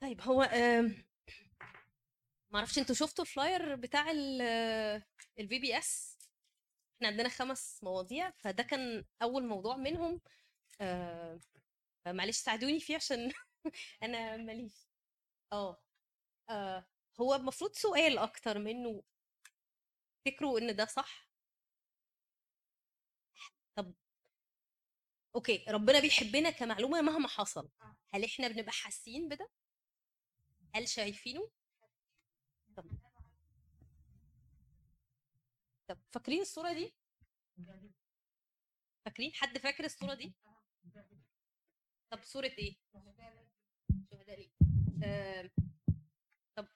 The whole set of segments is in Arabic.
طيب هو آم، معرفش أنتوا شفتوا ال flyer بتاع ال VBS إحنا عندنا خمس مواضيع فده كان أول موضوع منهم آه، معلش ساعدوني فيه عشان أنا ماليش. آه آه، هو المفروض سؤال أكتر منه تفتكروا إن ده صح؟ طب أوكي ربنا بيحبنا كمعلومة مهما حصل. هل إحنا بنبقى حاسين بده؟ هل شايفينه؟ طب طب فاكرين الصورة دي؟ فاكرين؟ حد فاكر الصورة دي؟ طب صورة إيه؟ شهداء آم، طب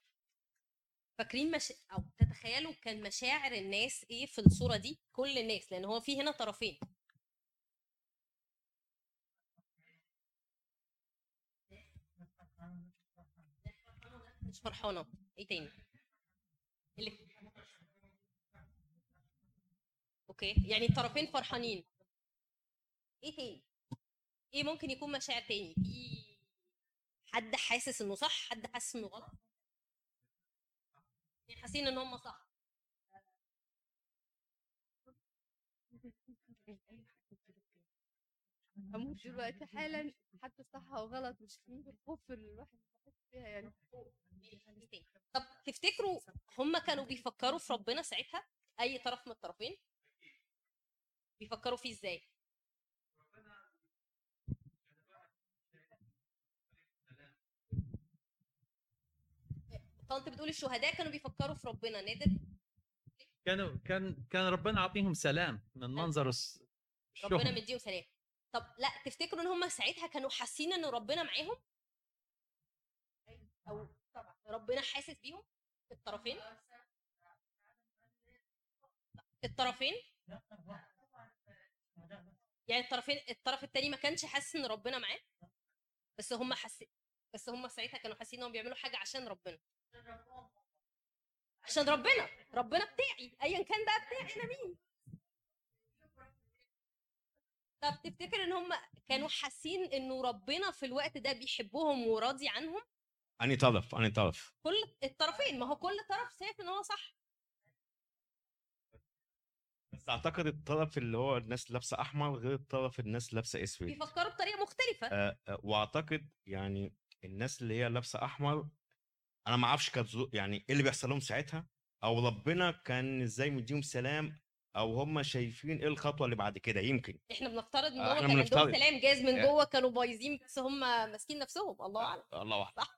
فاكرين مش... أو تتخيلوا كان مشاعر الناس إيه في الصورة دي؟ كل الناس لأن هو في هنا طرفين. مش فرحانة. إيه تاني؟ اللي أوكي. يعني الطرفين فرحانين. إيه تاني؟ إيه ممكن يكون مشاعر تاني؟ في حد حاسس إنه صح حد حاسس إنه غلط؟ يعني حاسين إن هم صح. هموت دلوقتي حالا حتى صح أو غلط مش كمية الخوف الواحد. فيها يعني. طب تفتكروا هم كانوا بيفكروا في ربنا ساعتها؟ أي طرف من الطرفين؟ بيفكروا فيه إزاي؟ طنط بتقول الشهداء كانوا بيفكروا في ربنا نادر. كانوا كان كان ربنا عاطيهم سلام من منظر الس- ربنا الشهر مديهم سلام. طب لا تفتكروا إن هم ساعتها كانوا حاسين إن ربنا معاهم؟ أو طبعا ربنا حاسس بيهم الطرفين؟ الطرفين؟ يعني الطرفين الطرف التاني ما كانش حاسس إن ربنا معاه؟ بس هم حاسين بس هم ساعتها كانوا حاسين إنهم بيعملوا حاجة عشان ربنا. عشان ربنا. ربنا بتاعي. ايا كان بقى بتاعي أنا مين؟ طب تفتكر إن هم كانوا حاسين إنه ربنا في الوقت ده بيحبهم وراضي عنهم؟ اني طرف اني طرف؟ كل الطرفين ما هو كل طرف شايف إن هو صح. بس أعتقد الطرف اللي هو الناس لابسة أحمر غير الطرف الناس لابسة أسود. بيفكروا بطريقة مختلفة. آه، آه، وأعتقد يعني الناس اللي هي لابسة أحمر أنا ما أعرفش كانت يعني إيه اللي بيحصل لهم ساعتها؟ أو ربنا كان إزاي مديهم سلام؟ أو هم شايفين إيه الخطوة اللي بعد كده؟ يمكن. إحنا بنفترض إن آه، هو إحنا كان عندهم. سلام جايز من آه. جوه كانوا بايظين بس هم ماسكين نفسهم الله أعلم. الله أعلم.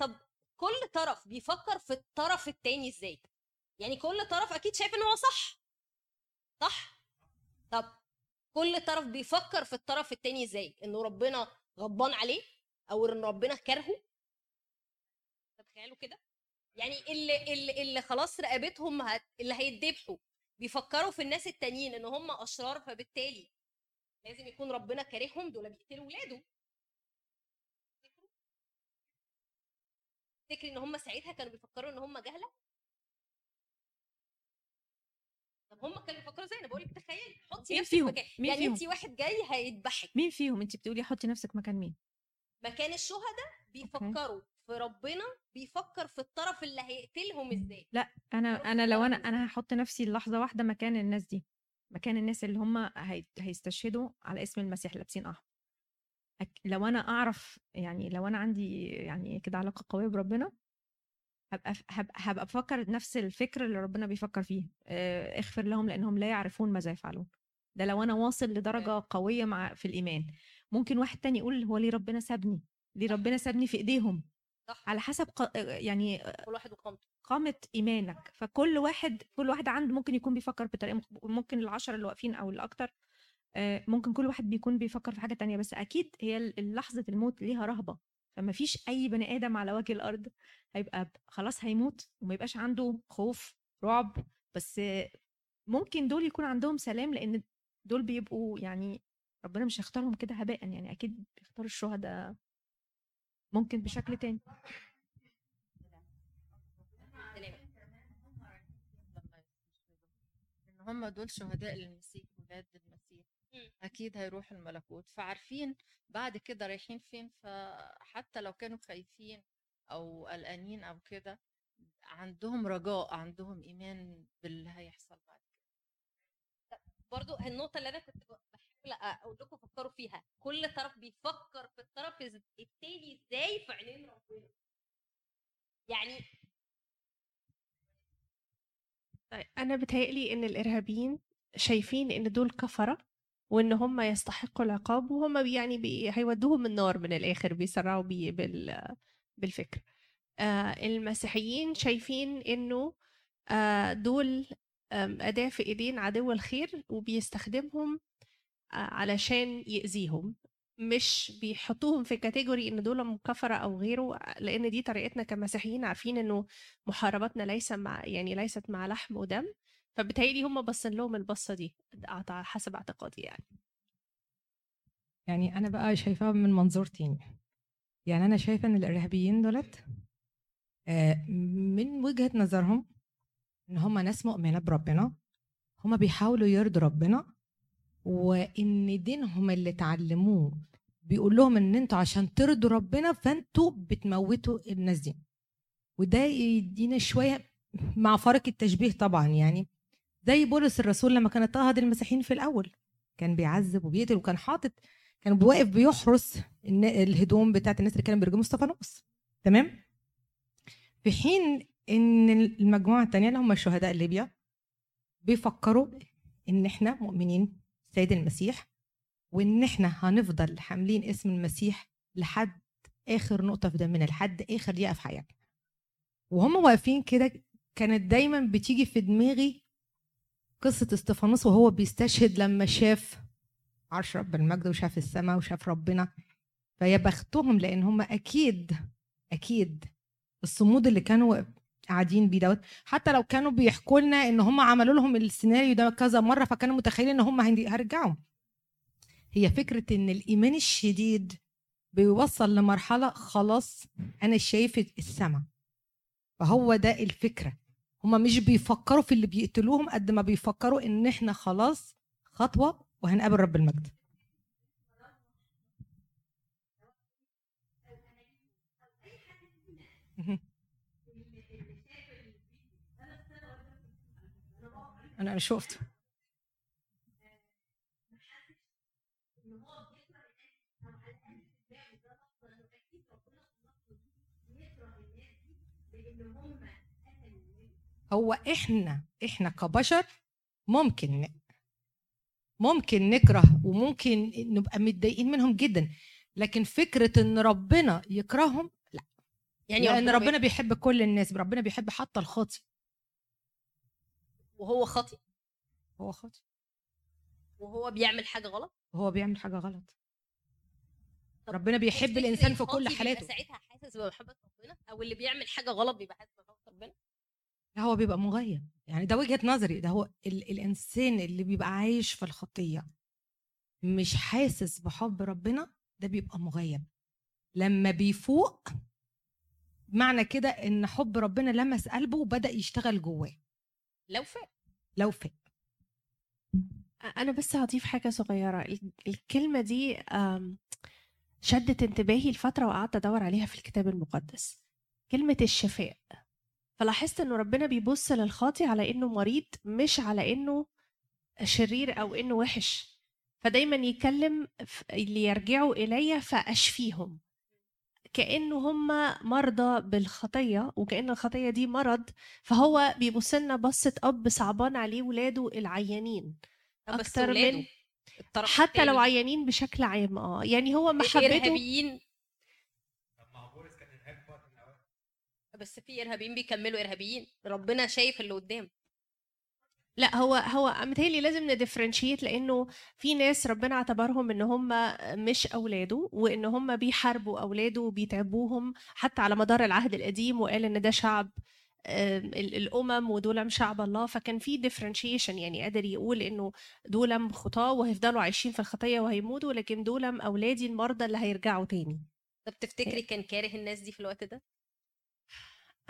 طب كل طرف بيفكر في الطرف التاني إزاي؟ يعني كل طرف أكيد شايف إن هو صح. صح؟ طب كل طرف بيفكر في الطرف التاني إزاي؟ إنه ربنا غضبان عليه أو إن ربنا كرهه؟ تخيلوا كده؟ يعني اللي اللي, اللي خلاص رقبتهم هت... اللي هيتذبحوا بيفكروا في الناس التانيين إن هم أشرار فبالتالي لازم يكون ربنا كارههم دول بيقتلوا ولاده. تفتكري إن هم ساعتها كانوا بيفكروا إن هم جهلة؟ طب هم كانوا بيفكروا زي أنا بقول لك تخيلي حطي مين نفسك فيهم؟ مكان مين يعني فيهم؟ انت واحد جاي هيذبحك مين فيهم؟ انت بتقولي حطي نفسك مكان مين؟ مكان الشهداء بيفكروا في ربنا بيفكر في الطرف اللي هيقتلهم إزاي. لا أنا أنا لو أنا أنا هحط نفسي لحظة واحدة مكان الناس دي مكان الناس اللي هم هي- هيستشهدوا على اسم المسيح لابسين أحمر. لو أنا أعرف يعني لو أنا عندي يعني كده علاقة قوية بربنا هبقى هبقى, بفكر نفس الفكر اللي ربنا بيفكر فيه اغفر لهم لأنهم لا يعرفون ماذا يفعلون. ده لو أنا واصل لدرجة قوية مع في الإيمان. ممكن واحد تاني يقول هو ليه ربنا سابني؟ ليه ربنا سابني في إيديهم؟ صح. على حسب ق... يعني كل واحد وقامته. قامة إيمانك. فكل واحد كل واحد عنده ممكن يكون بيفكر بطريقة مخ- ممكن العشرة اللي واقفين أو الأكتر آه، ممكن كل واحد بيكون بيفكر في حاجة تانية بس أكيد هي لحظة الموت ليها رهبة. فما فيش أي بني آدم على وجه الأرض هيبقى خلاص هيموت وما يبقاش عنده خوف رعب بس آه، ممكن دول يكون عندهم سلام لأن دول بيبقوا يعني ربنا مش هيختارهم كده هباء يعني أكيد بيختار الشهداء ممكن بشكل تاني. هم دول شهداء للمسيح ولاد المسيح. أكيد هيروحوا الملكوت. فعارفين بعد كده رايحين فين؟ فحتى لو كانوا خايفين أو قلقانين أو كده عندهم رجاء عندهم إيمان باللي هيحصل بعد كده. برضو النقطة اللي أنا كنت بحاول أقول لكم فكروا فيها. كل طرف بيفكر في الطرف التاني إزاي في عينين ربنا. يعني طيب أنا بتهيألي إن الإرهابيين شايفين إن دول كفرة. وإن هم يستحقوا العقاب وهم يعني بي هيودوهم النار من الآخر بيسرعوا بي بال بالفكر. آه المسيحيين شايفين إنه آه دول أداة في إيدين عدو الخير وبيستخدمهم آه علشان يأذيهم. مش بيحطوهم في category إن دول كفره أو غيره لأن دي طريقتنا كمسيحيين عارفين إنه محاربتنا ليس مع يعني ليست مع لحم ودم. فبالتالي هم باصين لهم البصة دي حسب اعتقادي يعني. يعني أنا بقى شايفاها من منظور تاني. يعني أنا شايفة إن الإرهابيين دولت من وجهة نظرهم إن هم ناس مؤمنة بربنا هم بيحاولوا يرضوا ربنا وإن دينهم اللي اتعلموه بيقول لهم إن أنتوا عشان ترضوا ربنا فأنتوا بتموتوا الناس دي. وده يدينا شوية مع فارق التشبيه طبعا يعني. زي بولس الرسول لما كان اضطهد المسيحيين في الأول. كان بيعذب وبيقتل وكان حاطط كان واقف بيحرس الهدوم بتاعت الناس اللي كانوا بيرجموا استفانوس تمام؟ في حين إن المجموعة التانية اللي هم شهداء ليبيا بيفكروا إن إحنا مؤمنين سيد المسيح وإن إحنا هنفضل حاملين اسم المسيح لحد آخر نقطة في دمنا لحد آخر دقيقه في حياتنا. وهم واقفين كده كانت دايما بتيجي في دماغي قصة إستفانوس وهو بيستشهد لما شاف عرش رب المجد وشاف السماء وشاف ربنا فيا بختهم لأن هم أكيد أكيد الصمود اللي كانوا قاعدين بيه دوت حتى لو كانوا بيحكوا لنا إن هم عملوا لهم السيناريو ده كذا مرة فكانوا متخيلين إن هم هيرجعوا. هي فكرة إن الإيمان الشديد بيوصل لمرحلة خلاص أنا شايف السماء فهو ده الفكرة. هما مش بيفكروا في اللي بيقتلوهم قد ما بيفكروا إن إحنا خلاص خطوة وهنقابل رب المجد. أنا شفت. هو إحنا إحنا كبشر ممكن ممكن نكره وممكن نبقى متضايقين منهم جدا لكن فكرة إن ربنا يكرههم يعني لأن ربنا ربنا بيحب كل الناس ربنا بيحب حتى الخاطئ. وهو خاطئ. هو خاطئ. وهو بيعمل حاجة غلط؟ وهو بيعمل حاجة غلط. ربنا بيحب الإنسان في كل حالاته. ساعتها حاسس بمحبة ربنا؟ أو اللي بيعمل حاجة غلط بيبقى حاسس بمحبة ربنا؟ لا هو بيبقى مغيب يعني ده وجهة نظري ده هو ال الإنسان اللي بيبقى عايش في الخطية مش حاسس بحب ربنا ده بيبقى مغيب لما بيفوق معنى كده إن حب ربنا لمس قلبه وبدأ يشتغل جواه. لو فاق. لو فاق. أنا بس هضيف حاجة صغيرة. ال- الكلمة دي آم، شدت انتباهي لفترة وقعدت أدور عليها في الكتاب المقدس. كلمة الشفاء. فلاحظت إنه ربنا بيبص للخاطي على إنه مريض مش على إنه شرير أو إنه وحش. فدايما يكلم اللي يرجعوا الي فأشفيهم. كأنه هم مرضى بالخطية وكأن الخطية دي مرض فهو بيبص لنا بصة أب صعبان عليه ولاده العيانين. أكتر ولاده، من- حتى لو عيانين بشكل عام آه. يعني هو محبته الارهابيين بس في إرهابيين بيكملوا إرهابيين ربنا شايف اللي قدام. لا هو هو متهيألي لازم ن differentiate لأنه في ناس ربنا اعتبرهم إن هم مش أولاده وإن هم بيحاربوا أولاده وبيتعبوهم حتى على مدار العهد القديم وقال إن ده شعب الأمم ودول شعب الله. فكان في differentiation يعني قادر يقول إنه دول خطاة وهيفضلوا عايشين في الخطية وهيموتوا لكن دول أولادي المرضى اللي هيرجعوا تاني. طب تفتكري كان كاره الناس دي في الوقت ده؟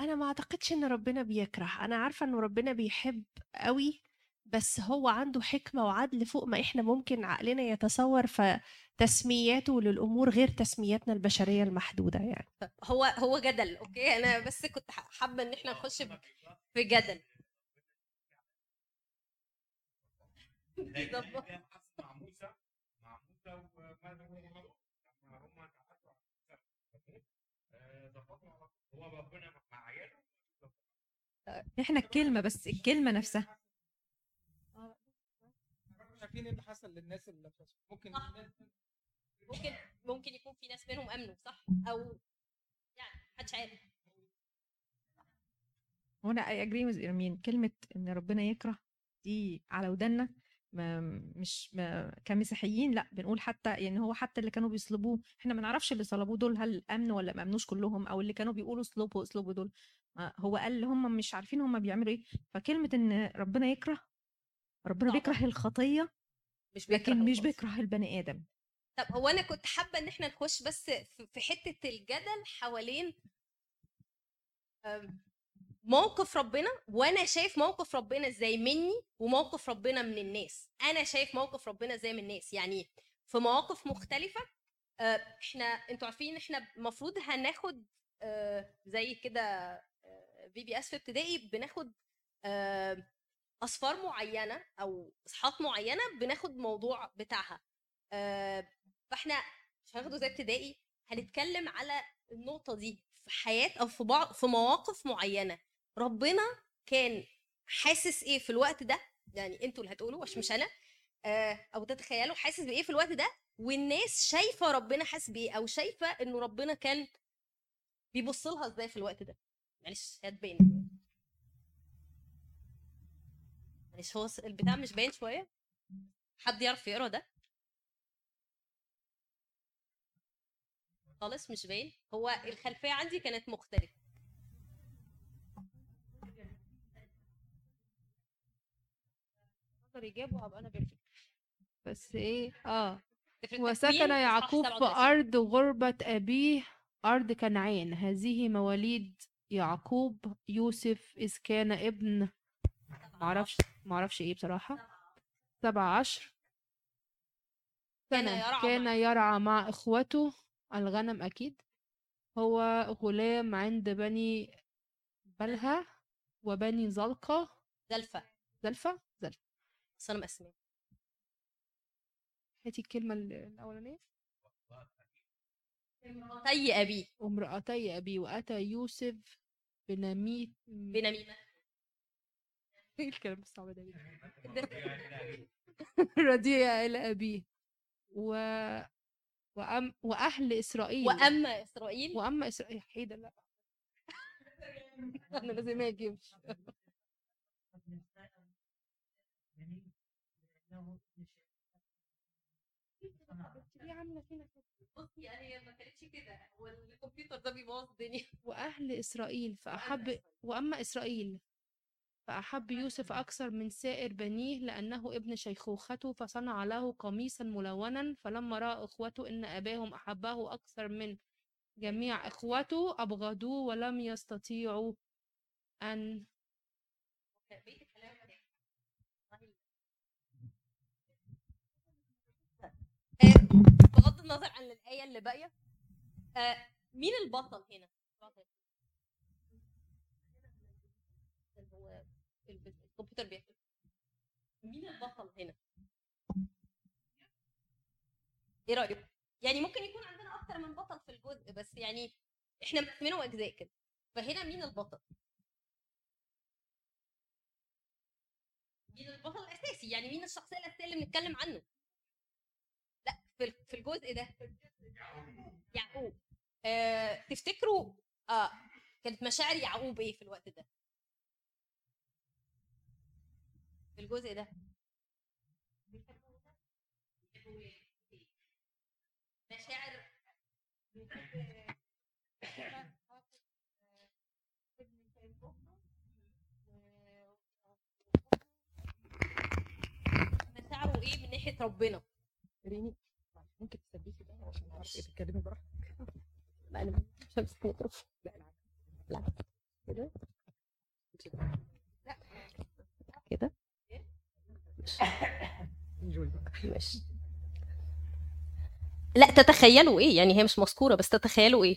أنا ما أعتقدش إن ربنا بيكره. أنا عارفة إن ربنا بيحب قوي بس هو عنده حكمة وعدل فوق ما إحنا ممكن عقلنا يتصور فتسمياته للأمور غير تسمياتنا البشرية المحدودة يعني. هو هو جدل أوكي؟ أنا بس كنت ح- حابة إن إحنا نخش في جدل. مع موسى مع موسى وماذا هو غلط لما هم تعدوا على موسى آه، ظبطوا على- هو ربنا مع عياله إحنا الكلمة بس الكلمة نفسها. مش عارفين إيه اللي حصل للناس اللي ممكن. ممكن ممكن يكون في ناس منهم آمنوا صح؟ أو يعني محدش عارف. وأنا اي اجري ارمين كلمة إن ربنا يكره دي على ودنا ما مش ما كمسيحيين لأ بنقول حتى يعني هو حتى اللي كانوا بيصلبوه إحنا ما نعرفش اللي صلبوه دول هل امنوا ولا ما أمنوش كلهم أو اللي كانوا بيقولوا اصلبوا اصلبوا دول هو قال هم مش عارفين هم بيعملوا إيه فكلمة إن ربنا يكره ربنا طبعاً. بيكره الخطية مش بيكره لكن مش. بيكره البني آدم طب هو أنا كنت حابة إن إحنا نخش بس في حتة الجدل حوالين موقف ربنا وأنا شايف موقف ربنا إزاي مني وموقف ربنا من الناس. أنا شايف موقف ربنا إزاي من الناس. يعني في مواقف مختلفة آه، إحنا أنتوا عارفين إحنا المفروض هناخد آه، زي كده VBS في ابتدائي بناخد آه، اصفار معينة أو اصحاحات معينة بناخد موضوع بتاعها. آه، فإحنا مش هناخده زي ابتدائي هنتكلم على النقطة دي في حياة أو في بعض في مواقف معينة. ربنا كان حاسس إيه في الوقت ده؟ يعني أنتوا اللي هتقولوا عشان مش أنا آه، أو تتخيلوا حاسس بإيه في الوقت ده؟ والناس شايفة ربنا حاسس بإيه أو شايفة إنه ربنا كان بيبص لها إزاي في الوقت ده؟ معلش هتبين معلش هو البتاع مش باين شوية؟ حد يعرف يقرأ ده؟ خالص مش باين. هو الخلفية عندي كانت مختلفة. يقدر يجيبه هبقى أنا بكتب بس إيه آه. سفر وسكن يعقوب في 37. أرض غربة أبيه أرض كنعان. هذه مواليد يعقوب يوسف إذ كان ابن معرفش معرفش إيه بصراحة. سبع عشر. كان سنة يرعى كان يرعى مع إخوته الغنم أكيد. هو غلام عند بني بلهى وبني زلقة. زلفه زلفة. زلفة؟ أنا مقسماه هاتي الكلمة ال- الأولانية. طي ابيه وامرأتي أبي. وأتى يوسف بنميت بنميمه إيه الكلام الصعب ده رديع إلى أبيه. و... وأم... وأهل إسرائيل. واما إسرائيل. وأما إسرائيل. إيه ده؟ لا. أنا لازم أجيب. ليه عاملة فينا كده؟ بصي هي ما كانتش كده. هو الكمبيوتر ده بيبوظ الدنيا. وأهل إسرائيل فأحب وأما إسرائيل فأحب يوسف أكثر من سائر بنيه لأنه ابن شيخوخته فصنع له قميصا ملونا فلما رأى إخوته إن أباهم أحبه أكثر من جميع إخوته أبغضوه ولم يستطيعوا أن بقية الكلام ده. آه، بغض النظر عن الآية اللي باقية آه، مين البطل هنا؟ الكمبيوتر بيقفل مين البطل هنا؟ إيه رأيك؟ يعني ممكن يكون عندنا أكتر من بطل في الجزء بس يعني إحنا مقسمينه أجزاء كده فهنا مين البطل؟ مين البطل الأساسي يعني مين الشخصية الأساسية اللي بنتكلم عنه في ال- في الجزء ده. يعقوب. آه تفتكروا آه كانت مشاعر يعقوب إيه في الوقت ده؟ في الجزء ده. مشاعر. مشاعره إيه من ناحية ربنا؟ ريني. ممكن تثبتي بقى عشان تعرفي تتكلمي براحتك. لا أنا مش همسك ميكروفون لا لا. كده. كده كده؟ ماشي. لا تتخيلوا إيه؟ يعني هي مش مذكورة بس تتخيلوا إيه؟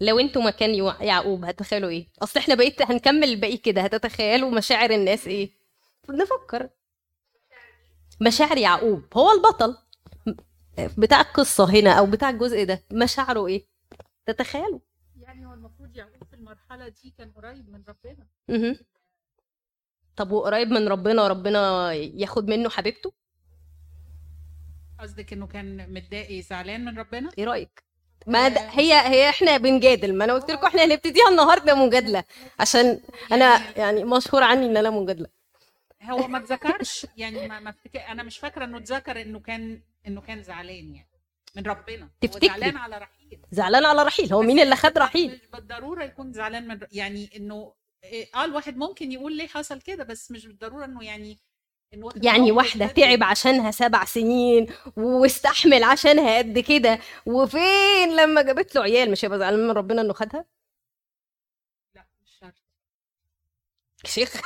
لو أنتوا مكان يعقوب هتتخيلوا إيه؟ أصل إحنا بقيت هنكمل الباقي كده. هتتخيلوا مشاعر الناس إيه؟ نفكر. مشاعر يعقوب. هو البطل. بتاع القصة هنا أو بتاع الجزء ده مشاعره إيه؟ تتخيلوا يعني هو المفروض يعقوب في المرحلة دي كان قريب من ربنا. مهم. طب وقريب من ربنا ربنا ياخد منه حبيبته؟ قصدك إنه كان متضايق زعلان من ربنا؟ إيه رأيك؟ ما ده هي هي إحنا بنجادل. ما أنا قلت لكم إحنا هنبتديها النهارده مجادلة. عشان أنا يعني مشهور عني إن أنا مجادلة. هو ما اتذكرش. يعني ما, أنا مش فاكرة إنه اتذكر إنه كان إنه كان زعلان يعني من ربنا. هو تفتكري؟ زعلان على رحيل. زعلان على رحيل. هو مين اللي خد رحيل؟ مش بالضرورة يكون زعلان من يعني إنه إيه، آه الواحد ممكن يقول ليه حصل كده بس مش بالضرورة إنه يعني واخد يعني واحدة. تعب عشانها سبع سنين واستحمل عشانها قد كده وفين لما جابت له عيال؟ مش هيبقى زعلان من ربنا إنه خدها؟ لا مش شرط. شيخ.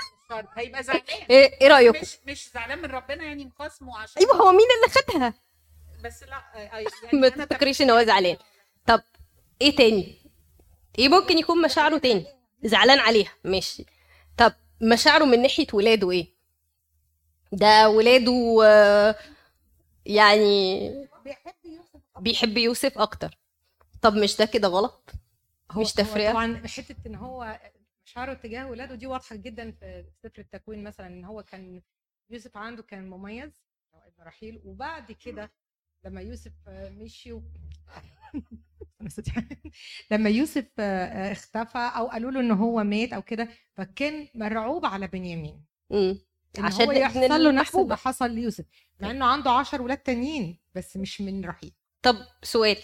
هيبقى زعلان. إيه إيه رايكم مش مش زعلان من ربنا يعني مخاصمه عشان أيوه هو مين اللي خدها؟ بس لا آه، يعني ما أنا تفكريش إن هو زعلان. طب إيه تاني؟ إيه ممكن يكون مشاعره تاني؟ زعلان عليها. ماشي. طب مشاعره من ناحية ولاده إيه؟ ده ولاده آه، يعني بيحب يوسف أكتر. طب مش ده كده غلط؟ مش تفرقة؟ هو طبعا حتة إن هو مشاعره تجاه ولاده دي واضحة جدا في سفر التكوين مثلا إن هو كان يوسف عنده كان مميز ابن رحيل وبعد كده لما يوسف آه، مشي و... لما يوسف آه، آه، اختفى أو قالوا له إن هو مات أو كده فكان مرعوب على بنيامين. عشان هو يحصل له نفس. اللي حصل ليوسف مع إنه عنده عشر ولاد تانيين بس مش من رحيل. طب سؤال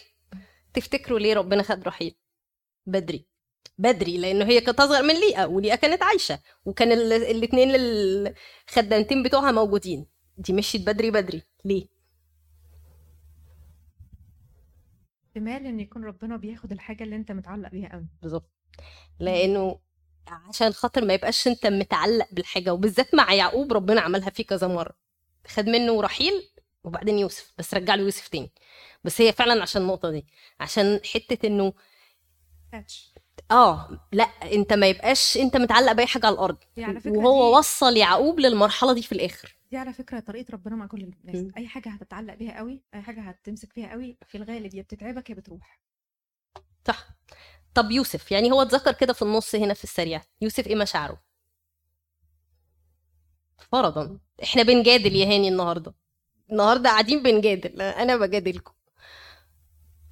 تفتكروا ليه ربنا خد رحيل؟ بدري. بدري لأنه هي كانت أصغر من ليئة وليئة كانت عايشة وكان الاثنين الخدامتين بتوعها موجودين. دي مشيت بدري بدري. ليه؟ احتمال إن يكون ربنا بياخد الحاجة اللي أنت متعلق بيها قوي بالظبط. لأنه عشان خاطر ما يبقاش أنت متعلق بالحاجة وبالذات مع يعقوب ربنا عملها فيه كذا مرة. خد منه رحيل وبعدين يوسف بس رجع له يوسف تاني. بس هي فعلا عشان النقطة دي عشان حتة إنه آه لأ أنت ما يبقاش أنت متعلق بأي حاجة على الأرض. فكرة وهو دي- وصل يعقوب للمرحلة دي في الآخر. دي على فكرة طريقة ربنا مع كل الناس. مم. أي حاجة هتتعلق بيها قوي أي حاجة هتمسك فيها قوي في الغالب يا بتتعبك يا بتروح. صح. طب يوسف يعني هو اتذكر كده في النص هنا في السريع. يوسف إيه مشاعره؟ فرضا. إحنا بنجادل يا هاني النهارده. النهارده قاعدين بنجادل. أنا بجادلكم.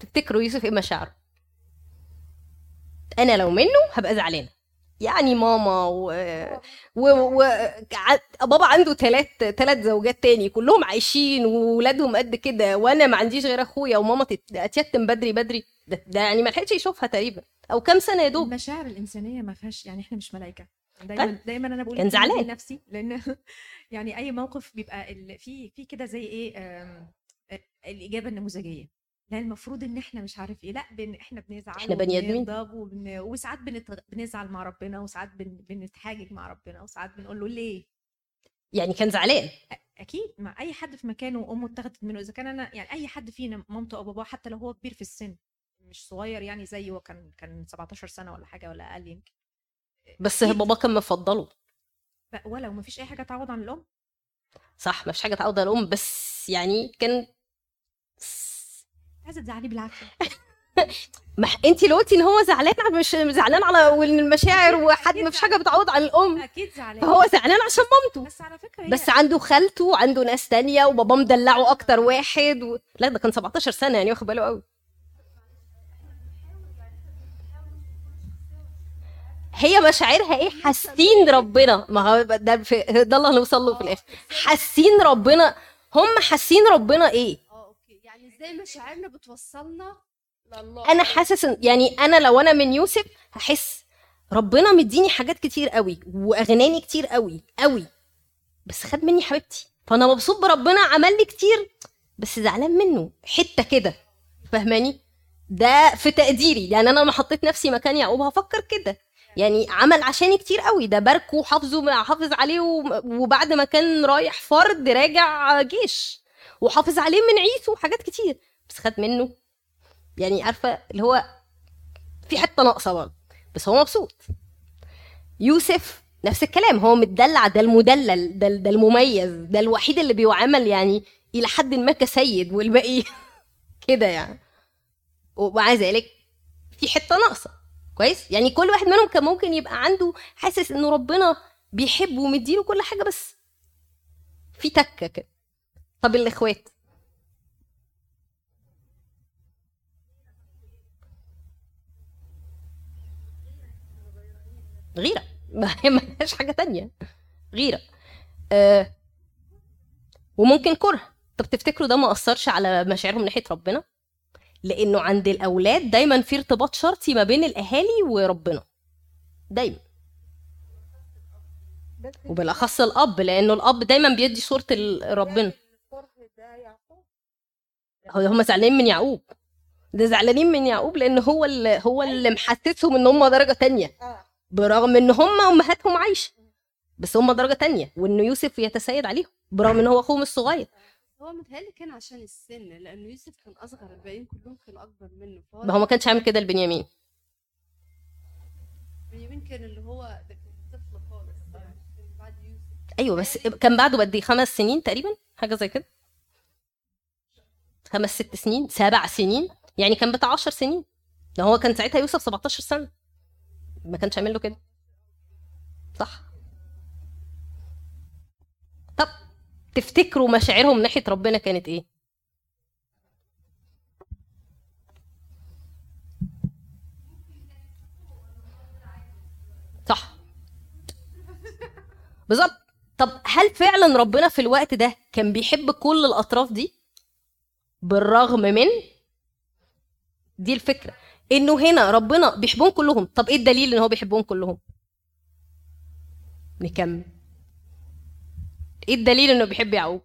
تفتكروا يوسف إيه مشاعره؟ أنا لو منه هبقى زعلانة. يعني ماما و... و... و... ع- بابا عنده ثلاث ثلاث زوجات تاني كلهم عايشين وولادهم قد كده وأنا ما عنديش غير أخويا وماما اتيتم بدري بدري. ده, ده يعني ما لحقتش يشوفها تقريبا أو كام سنة يا دوب. المشاعر الإنسانية ما فيهاش يعني إحنا مش ملائكة. دايما طيب. دايما أنا بقول كان زعلان. لنفسي لأن يعني أي موقف بيبقى ال- في في كده زي إيه آم، آه، الإجابة النموذجية. لا المفروض إن إحنا مش عارف إيه لا بن إحنا بنزعل إحنا بني. وبنغضب وبن... وساعات بنت... بنزعل مع ربنا وساعات بن... بنتحاجج مع ربنا وساعات بنقول له ليه؟ يعني كان زعلان. أكيد. مع أي حد في مكانه وأمه اتاخدت منه إذا كان أنا يعني أي حد فينا مامته أو باباه حتى لو هو كبير في السن مش صغير يعني زيه هو كان كان 17 سنة ولا حاجة ولا أقل يمكن. بس أكيد. بابا كان مفضله. ولو ما فيش أي حاجة تعوض عن الأم. صح ما فيش حاجة تعوض على الأم بس يعني كان عايزة تزعلي بالعافيه ما انت لو قلتي إن هو زعلان على- مش زعلان على المشاعر وحد ما فيش حاجة بتعوض عن الأم. أكيد زعلان. فهو زعلان عشان مامته. بس على فكرة هي بس عنده خالته وعنده ناس تانية وباباه مدلعه أكتر واحد و... لا ده كان 17 سنة يعني واخد باله قوي. هي مشاعرها إيه؟ حاسين ربنا. ما هو ده في... ده اللي هنوصل له في الآخر. حاسين ربنا. هم حاسين ربنا إيه؟ آه إزاي مشاعرنا بتوصلنا لله؟ أنا حاسس يعني أنا لو أنا من يوسف هحس ربنا مديني حاجات كتير قوي وأغناني كتير قوي قوي. بس خد مني حبيبتي. فأنا مبسوط بربنا عمل لي كتير بس زعلان منه. حتة كده. فاهماني؟ ده في تقديري. يعني أنا لما حطيت نفسي مكان يعقوب هفكر كده. يعني عمل عشاني كتير قوي. ده باركه وحافظه حافظ عليه وبعد ما كان رايح فرد راجع جيش. وحافظ عليه من عيسو وحاجات كتير. بس خد منه. يعني عارفة اللي هو في حتة ناقصة برضه. بس هو مبسوط. يوسف نفس الكلام. هو متدلع. ده المدلل. ده, ده المميز. ده الوحيد اللي بيعامل يعني إلى حد ما كسيد والباقي كده يعني. ومع ذلك في حتة ناقصة. كويس؟ يعني كل واحد منهم كان ممكن يبقى عنده حاسس إنه ربنا بيحبه ومديله كل حاجة بس في تكة كده. طب الإخوات. غيرة. ما هي ملهاش حاجة تانية. غيرة. آه وممكن كره. طب تفتكروا ده ما أثرش على مشاعرهم ناحية ربنا؟ لأنه عند الأولاد دايما في ارتباط شرطي ما بين الأهالي وربنا. دايما. وبالأخص الأب لأنه الأب دايما بيدي صورة ربنا. هم زعلانين من يعقوب. ده زعلانين من يعقوب لأن هو اللي هو اللي محسسهم إن هم درجة تانية. برغم إن هم أمهاتهم عايشة بس هم درجة تانية وان يوسف يتسيد عليهم برغم إن هو أخوهم الصغير. هو متهيألي كان عشان السن لأنه يوسف كان أصغر الباقيين كلهم كانوا أكبر منه فهو ما هو ما كانش عامل كده لبنيامين. بنيامين كان اللي هو ده كان طفل خالص يعني بعد يوسف. أيوه بس كان بعده قد إيه؟ خمس سنين تقريبا حاجة زي كده. خمس ست سنين سبع سنين يعني كان بتاع 10 سنين. ده هو كان ساعتها يوسف 17 سنة. ما كانش عامل له كده. صح؟ طب تفتكروا مشاعرهم ناحية ربنا كانت إيه؟ صح. بالظبط. طب هل فعلا ربنا في الوقت ده كان بيحب كل الأطراف دي؟ بالرغم من؟ دي الفكرة. إنه هنا ربنا بيحبهم كلهم. طب إيه الدليل إن هو بيحبهم كلهم؟ نكمل. إيه الدليل إنه بيحب يعقوب؟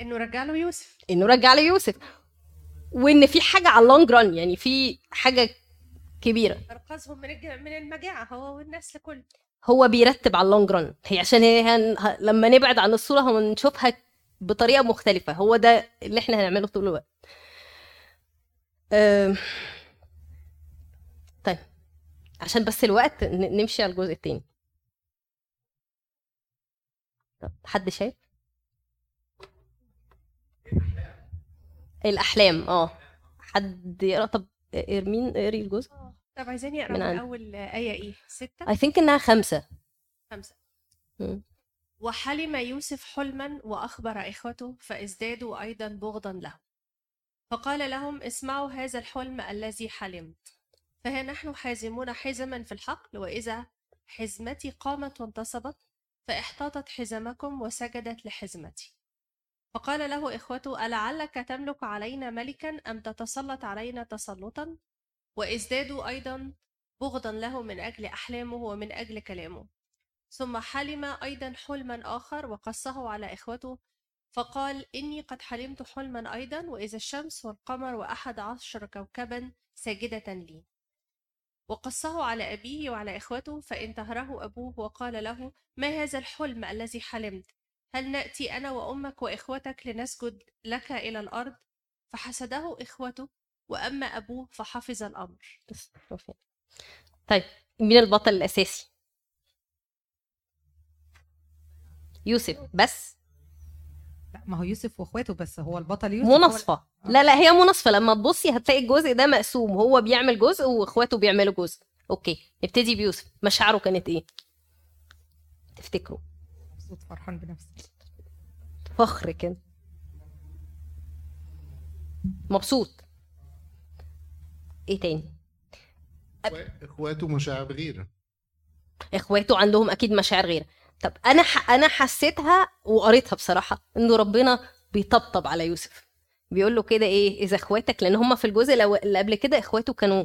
إنه رجع له يوسف. إنه رجع له يوسف. وإن في حاجة على اللونج ران يعني في حاجة كبيرة. انقذهم من من المجاعة هو والنسل كله هو بيرتب على اللونج ران هي عشان هي هن... ه- لما نبعد عن الصورة هنشوفها بطريقة مختلفة. هو ده اللي إحنا هنعمله طول الوقت. أم... طيب. عشان بس الوقت ن- نمشي على الجزء التاني. طب حد شايف؟ الأحلام آه. حد يقرأ؟ طب إرمين اقري الجزء. طب عايزاني أقرأ من أول آية إيه؟ ستة؟ I think إنها خمسة. خمسة. وحلم يوسف حلما وأخبر إخوته فازدادوا أيضا بغضا له. فقال لهم اسمعوا هذا الحلم الذي حلمت. فها نحن حازمون حزما في الحقل وإذا حزمتي قامت وانتصبت فاحتاطت حزمكم وسجدت لحزمتي. فقال له إخوته ألعلك تملك علينا ملكا أم تتسلط علينا تسلطا؟ وإزدادوا أيضا بغضا له من أجل أحلامه ومن أجل كلامه. ثم حلم أيضا حلما آخر وقصه على إخوته فقال إني قد حلمت حلما أيضا وإذا الشمس والقمر وأحد عشر كوكبا ساجدة لي. وقصه على أبيه وعلى إخوته فانتهره أبوه وقال له ما هذا الحلم الذي حلمت؟ هل نأتي أنا وأمك وإخوتك لنسجد لك إلى الأرض؟ فحسده إخوته وأما أبوه فحفظ الأمر. طيب مين البطل الأساسي؟ يوسف بس؟ لا ما هو يوسف وأخواته بس هو البطل يوسف. هو- مناصفه لا لا هي مناصفة. لما تبصي هتلاقي الجزء ده مقسوم هو بيعمل جزء وأخواته بيعملوا جزء. أوكي نبتدي بيوسف. مشاعره كانت إيه؟ تفتكروا. مبسوط فرحان بنفسه. فخر كده. مبسوط. إيه تاني؟ إخواته مشاعر غيرة. إخواته عندهم أكيد مشاعر غيرة. طب أنا ح... أنا حسيتها وقريتها بصراحة إنه ربنا بيطبطب على يوسف. بيقول له كده إيه إذا إخواتك لأن هم في الجزء الأول- اللي قبل كده إخواته كانوا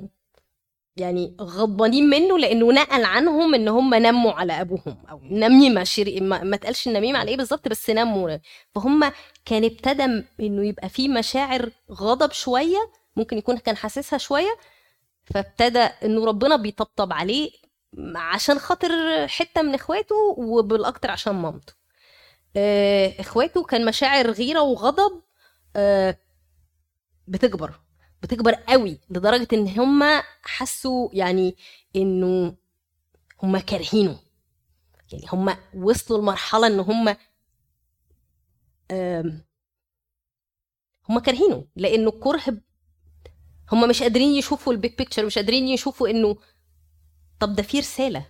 يعني غضبانين منه لأنه نقل عنهم إن هم نموا على أبوهم أو نميمه شري ما, ما تقالش النميمة على إيه بالظبط بس نموا. فهم كان ابتدى إنه يبقى في مشاعر غضب شوية ممكن يكون كان حاسسها شوية فابتدى إنه ربنا بيطبطب عليه عشان خاطر حتة من إخواته وبالأكتر عشان مامته. آه، إخواته كان مشاعر غيرة وغضب آه، بتكبر بتكبر قوي لدرجة إن هم حسوا يعني إنه هم كارهينه. يعني هم وصلوا لمرحلة إن هم هم كارهينه لأنه الكره هم مش قادرين يشوفوا ال big picture مش قادرين يشوفوا إنه طب ده في رسالة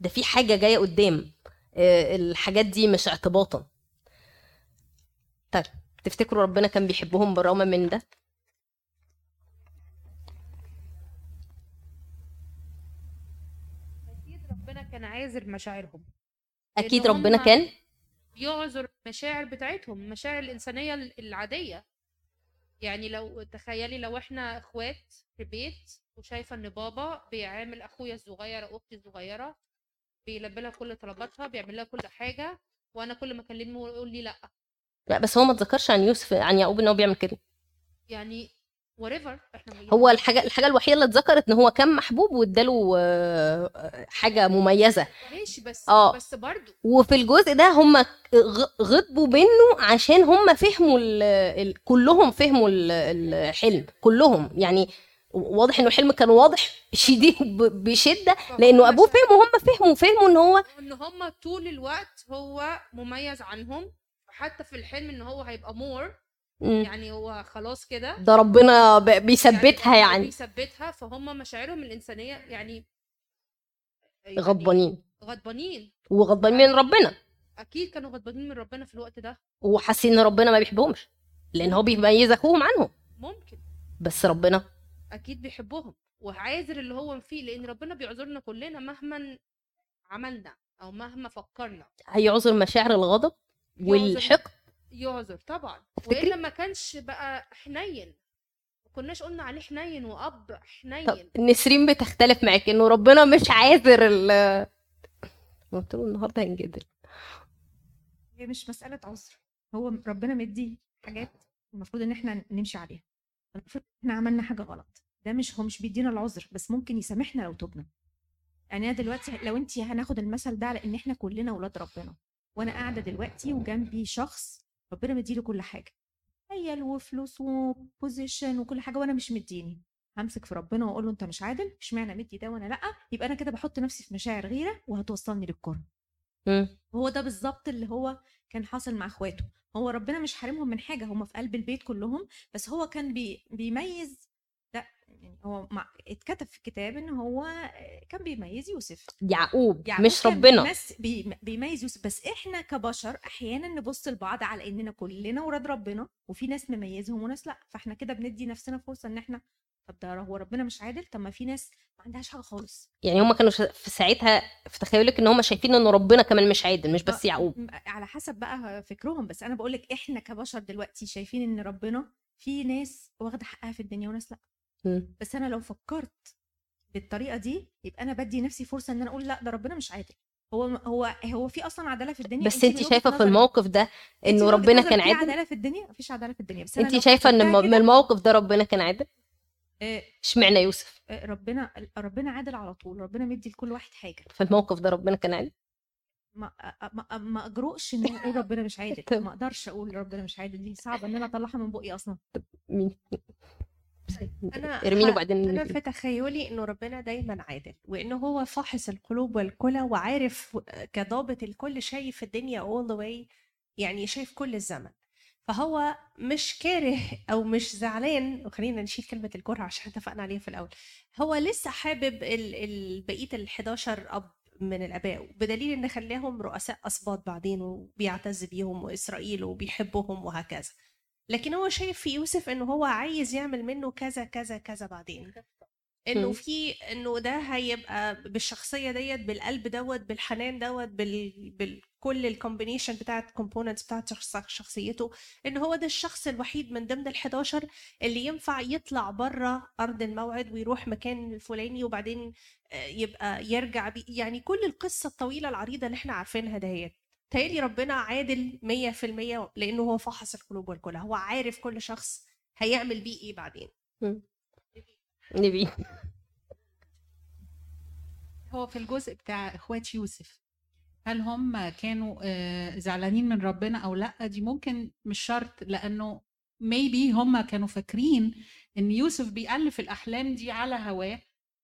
ده في حاجة جاية قدام آه، الحاجات دي مش اعتباطا. طيب تفتكروا ربنا كان بيحبهم بالرغم من ده؟ أكيد ربنا كان عازر مشاعرهم. أكيد ربنا كان؟ يعذر المشاعر بتاعتهم المشاعر الإنسانية ال- العادية. يعني لو تخيلي لو إحنا إخوات في بيت وشايفة إن بابا بيعامل أخويا الصغير أو أختي الصغيرة بيلبي لها كل طلباتها بيعمل لها كل حاجة وأنا كل ما أكلمه يقول لي لأ. لأ بس هو ما اتذكرش عن يوسف عن يعقوب إن هو بيعمل كده. يعني whatever إحنا هو الحاجة الحاجة الوحيدة اللي اتذكرت إن هو كان محبوب واداله آه، حاجة مميزة. ماشي بس آه. بس برضو. وفي الجزء ده هم غضبوا منه عشان هم فهموا ال ال كلهم فهموا ال- الحلم كلهم. يعني واضح إنه الحلم كان واضح شديد بشدة لأنه أبوه فهم وهم فهموا فهموا إن هو إن هم طول الوقت هو مميز عنهم حتى في الحلم إن هو هيبقى مور مم. يعني هو خلاص كده. ده ربنا ب- بيثبتها يعني. بيثبتها فهم مشاعرهم الإنسانية يعني غضبانين. غضبانين. وغضبانين من ربنا. أكيد كانوا غضبانين من ربنا في الوقت ده. وحاسين إن ربنا ما بيحبهمش لأن هو بيميز اخوهم عنهم. ممكن. بس ربنا أكيد بيحبهم. وعاذر اللي هو فيه لأن ربنا بيعذرنا كلنا مهما عملنا أو مهما فكرنا. هيعذر مشاعر الغضب والحقد يعذر طبعا. تفتكري؟ وإلا ما كانش بقى حنين ما كناش قلنا عليه حنين وأب طب حنين. نسرين بتختلف معاك إنه ربنا مش عاذر ال قلت له النهارده هنجدل. هي مش مسألة عذر هو ربنا مدي حاجات المفروض إن إحنا نمشي عليها. المفروض إحنا عملنا حاجة غلط. ده مش هو مش بيدينا العذر بس ممكن يسامحنا لو تبنا. يعني أنا دلوقتي لو انت هناخد المثل ده على إن إحنا كلنا أولاد ربنا وأنا قاعدة دلوقتي وجنبي شخص ربنا مديله كل حاجة. عيال وفلوس وبوزيشن وكل حاجة وأنا مش مديني. همسك في ربنا وأقول له أنت مش عادل؟ إشمعنى مدي ده وأنا لأ؟ يبقى أنا كده بحط نفسي في مشاعر غيرة وهتوصلني للكرة. هو ده بالظبط اللي هو كان حاصل مع اخواته. هو ربنا مش حارمهم من حاجة هم في قلب البيت كلهم بس هو كان بي بيميز يعني هو مع اتكتب في الكتاب إن هو كان بيميز يوسف. يعقوب يعقوب مش ربنا. بيمس بي بيميز يوسف. بس إحنا كبشر أحيانا نبص لبعض على إننا كلنا ولاد ربنا وفي ناس مميزهم وناس لأ. فإحنا كده بندي نفسنا فرصة إن إحنا طب ده هو ربنا مش عادل؟ طب ما في ناس ما عندهاش حاجة خالص. يعني هم كانوا في ساعتها في تخيلك إن هم شايفين إن ربنا كمان مش عادل مش بس يعقوب. على حسب بقى فكرهم. بس أنا بقول لك إحنا كبشر دلوقتي شايفين إن ربنا في ناس واخدة حقها في الدنيا وناس لأ. بس أنا لو فكرت بالطريقة دي يبقى أنا بدي نفسي فرصة إن أنا أقول لأ ده ربنا مش عادل. هو هو هو في أصلا عدالة في الدنيا؟ بس انت شايفة في الموقف ده إنه ربنا كان في عادل؟ عدالة في الدنيا؟ مفيش عدالة في الدنيا. بس انت شايفة إن من الموقف ده ربنا كان عادل؟ آه، إشمعنى يوسف؟ آه، ربنا ربنا عادل على طول. ربنا مدي لكل واحد حاجة. في الموقف ده ربنا كان عادل؟ ما ما ما أجرؤش إن أقول ربنا مش عادل. ما أقدرش أقول ربنا مش عادل. دي صعبة إن أنا أطلعها من بقي أصلا. مين؟ أنا ارميني ه- وبعدين أنا. في تخيلي إنه ربنا دايما عادل وإنه هو فاحص القلوب والكلى وعارف كضابط الكل شايف الدنيا all the way يعني شايف كل الزمن. فهو مش كاره أو مش زعلان وخلينا نشيل كلمة الكره عشان اتفقنا عليها في الأول. هو لسه حابب ال- ال- بقية ال 11 أب من الآباء بدليل إن خلاهم رؤساء أسباط بعدين وبيعتز بيهم وإسرائيل وبيحبهم وهكذا. لكن هو شايف في يوسف انه هو عايز يعمل منه كذا كذا كذا بعدين. إنه. في إنه ده هيبقى بالشخصية ديت بالقلب دوت بالحنان دوت بال بالكل ال combination بتاعت components بتاعت شخص شخصيته. إن هو ده الشخص الوحيد من ضمن ال11 اللي ينفع يطلع بره أرض الموعد ويروح مكان الفلاني وبعدين آه، يبقى يرجع بي يعني كل القصة الطويلة العريضة اللي إحنا عارفينها دهيت تهيألي ربنا عادل 100% لأنه هو فحص القلوب والكلى هو عارف كل شخص هيعمل بيه إيه بعدين. نبي. هو في الجزء بتاع إخوات يوسف هل هم كانوا آه، زعلانين من ربنا أو لأ؟ دي ممكن مش شرط لأنه maybe هم كانوا فاكرين إن يوسف بيألف الأحلام دي على هواه.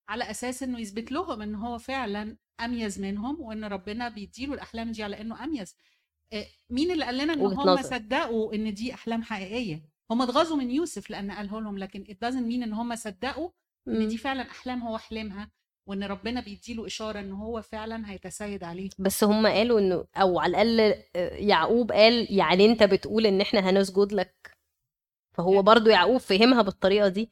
على أساس إنه يثبت لهم إن هو فعلا أميز منهم وإن ربنا بيديله الأحلام دي على إنه أميز. آه، مين اللي قال لنا ان هم. صدقوا إن دي أحلام حقيقية؟ هم اتغاظوا من يوسف لأن قاله لهم لكن it doesn't mean إن هم صدقوا إن. دي فعلا أحلام هو حلمها وإن ربنا بيديله إشارة إن هو فعلا هيتسيد عليه بس هم قالوا إنه أو على الأقل آه، يعقوب قال يعني أنت بتقول إن إحنا هنسجد لك. فهو برضو يعقوب فهمها بالطريقة دي.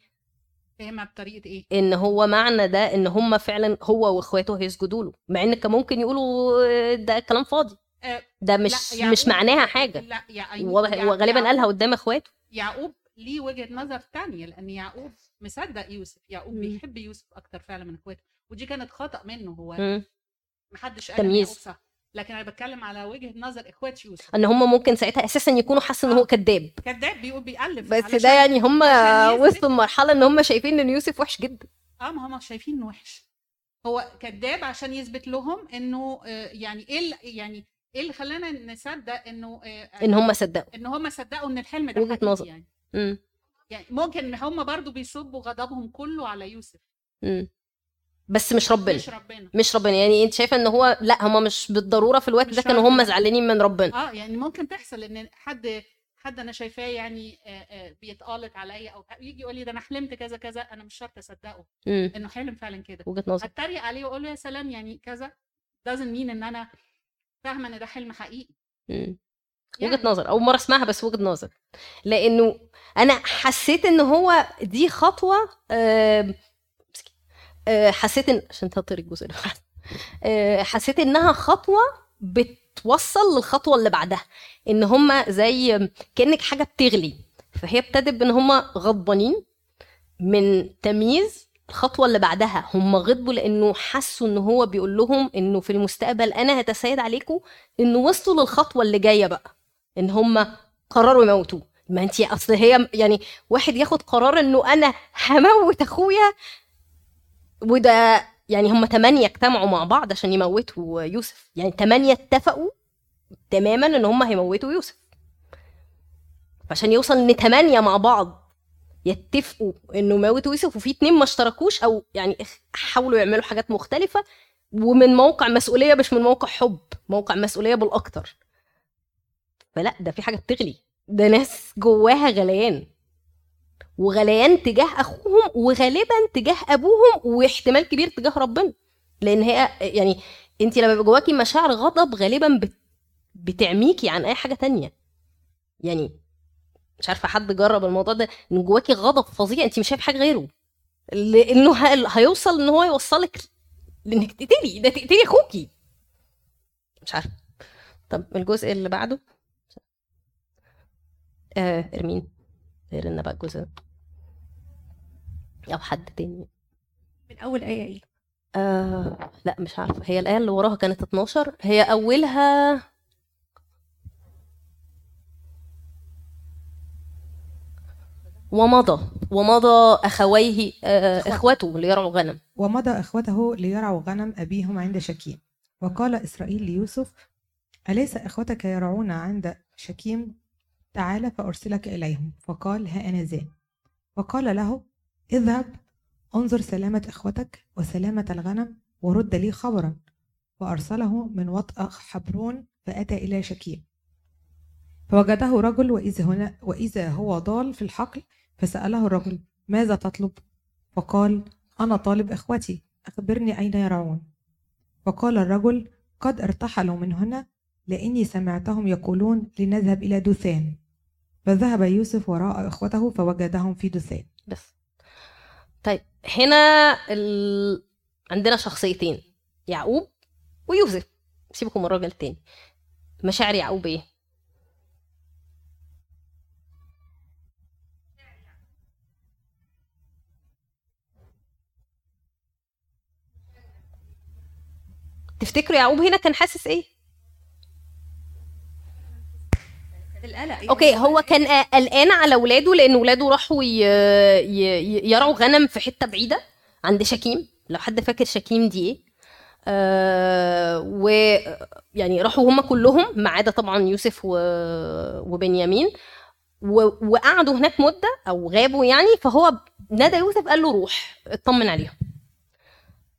فاهمها بطريقة إيه إن هو معنى ده إن هم فعلا هو وإخواته هيسجدوا له مع إن كان ممكن يقولوا ده كلام فاضي آه، ده مش يعقوب- مش معناها حاجة لا يع... واضح يع- وغالبا قالها قدام إخواته يعقوب ليه وجهة نظر تانية لأن يعقوب مصدق يوسف يعقوب. بيحب يوسف أكتر فعلا من إخواته ودي كانت خطأ منه هو. محدش قال تمييز. لكن أنا بتكلم على وجهة نظر إخوات يوسف. إن هم ممكن ساعتها أساسا يكونوا حاسين إن هو كذاب. كذاب بيقول بيألف بس ده يعني هم وصلوا لمرحلة إن هم شايفين إن يوسف وحش جدا. آه ما هم شايفين إنه وحش. هو كذاب عشان يثبت لهم إنه آه، يعني إيه يعني إيه اللي خلانا نصدق إنه آه، إن هم صدقوا. إن هم صدقوا إن الحلم ده حقيقي نظر. يعني. مم. يعني ممكن هم برضو بيصبوا غضبهم كله على يوسف. مم. بس مش ربنا. مش ربنا. مش ربنا. يعني انت شايفة ان هو لا هم مش بالضرورة في الوقت ده كانوا هم لا. زعلانين من ربنا. آه يعني ممكن تحصل إن حد حد أنا شايفاه يعني آه، آه، بيتقالط عليا أو يجي يقول لي ده أنا حلمت كذا كذا أنا مش شرط أصدقه. مم. إنه حلم فعلا كده. وجهة نظر. أتريق عليه وأقول له يا سلام يعني كذا doesn't mean إن أنا فاهمة إن ده حلم حقيقي. مم. يعني. وجهه نظر. أول مرة أسمعها بس وجهة نظر. لأنه أنا حسيت إن هو دي خطوة آه، حسيت ان عشان تطير الجزء ده آه، حسيت إنها خطوة بتوصل للخطوة اللي بعدها. إن هم زي كأنك حاجة بتغلي. فهي ابتدت بإن هم غضبانين من تمييز الخطوة اللي بعدها. هم غضبوا لإنه حسوا إن هو بيقول لهم إنه في المستقبل أنا هتسيد عليكم انه وصلوا للخطوة اللي جاية بقى. إن هم قرروا يموتوه. ما انت أصل هي يعني واحد ياخد قرار إنه أنا هموت أخويا وده يعني هم تمانية اجتمعوا مع بعض عشان يموتوا يوسف. يعني تمانية اتفقوا تماما إن هم هيموتوا يوسف. عشان يوصل إن تمانية مع بعض يتفقوا إنه يموتوا يوسف وفي اتنين ما اشتركوش أو يعني حاولوا يعملوا حاجات مختلفة ومن موقع مسؤولية مش من موقع حب موقع مسؤولية بالأكتر. فلا ده في حاجة بتغلي. ده ناس جواها غليان. وغليان تجاه أخوهم وغالبا تجاه أبوهم واحتمال كبير تجاه ربنا. لأن هي يعني انت لما بيبقى جواكي مشاعر غضب غالبا بت- بتعميكي عن أي حاجة تانية. يعني مش عارفة حد جرب الموضوع ده إن جواكي غضب فظيع انت مش شايف حاجة غيره. لأنه هيوصل إن هو يوصلك لإنك تقتلي ده تقتلي أخوكي. مش عارفة. طب الجزء اللي بعده؟ آه غير لنا بقى ده. أو حد تاني. من أول آية إيه؟ آه لا مش عارفة. هي الآية اللي وراها كانت 12 هي أولها ومضى. ومضى أخويه آه أخوته. ليرعوا غنم. ومضى إخوته ليرعوا غنم أبيهم عند شكيم. وقال إسرائيل ليوسف أليس إخوتك يرعون عند شكيم؟ تعال فأرسلك إليهم. فقال ها أنا ذا وقال له اذهب انظر سلامة إخوتك وسلامة الغنم ورد لي خبرا. وأرسله من وطأ حبرون فأتى إلى شكيم. فوجده رجل وإذا, هنا وإذا هو ضال في الحقل فسأله الرجل ماذا تطلب؟ فقال أنا طالب إخوتي أخبرني أين يرعون. فقال الرجل قد ارتحلوا من هنا لأني سمعتهم يقولون لنذهب إلى دوثان. فذهب يوسف وراء إخوته فوجدهم في دوثان بس. طيب هنا ال... عندنا شخصيتين يعقوب ويوسف. سيبكم من الراجل التاني. مشاعر يعقوب إيه؟ تفتكروا يعقوب هنا كان حاسس إيه؟ القلق. أوكي هو كان قلقان على ولاده لأن ولاده راحوا. يرعوا غنم في حتة بعيدة عند شكيم لو حد فاكر شكيم دي إيه. آه و يعني راحوا هم كلهم ما عدا طبعا يوسف و... وبنيامين. و... وقعدوا هناك مدة أو غابوا يعني فهو نادى يوسف قال له روح اطمن عليهم.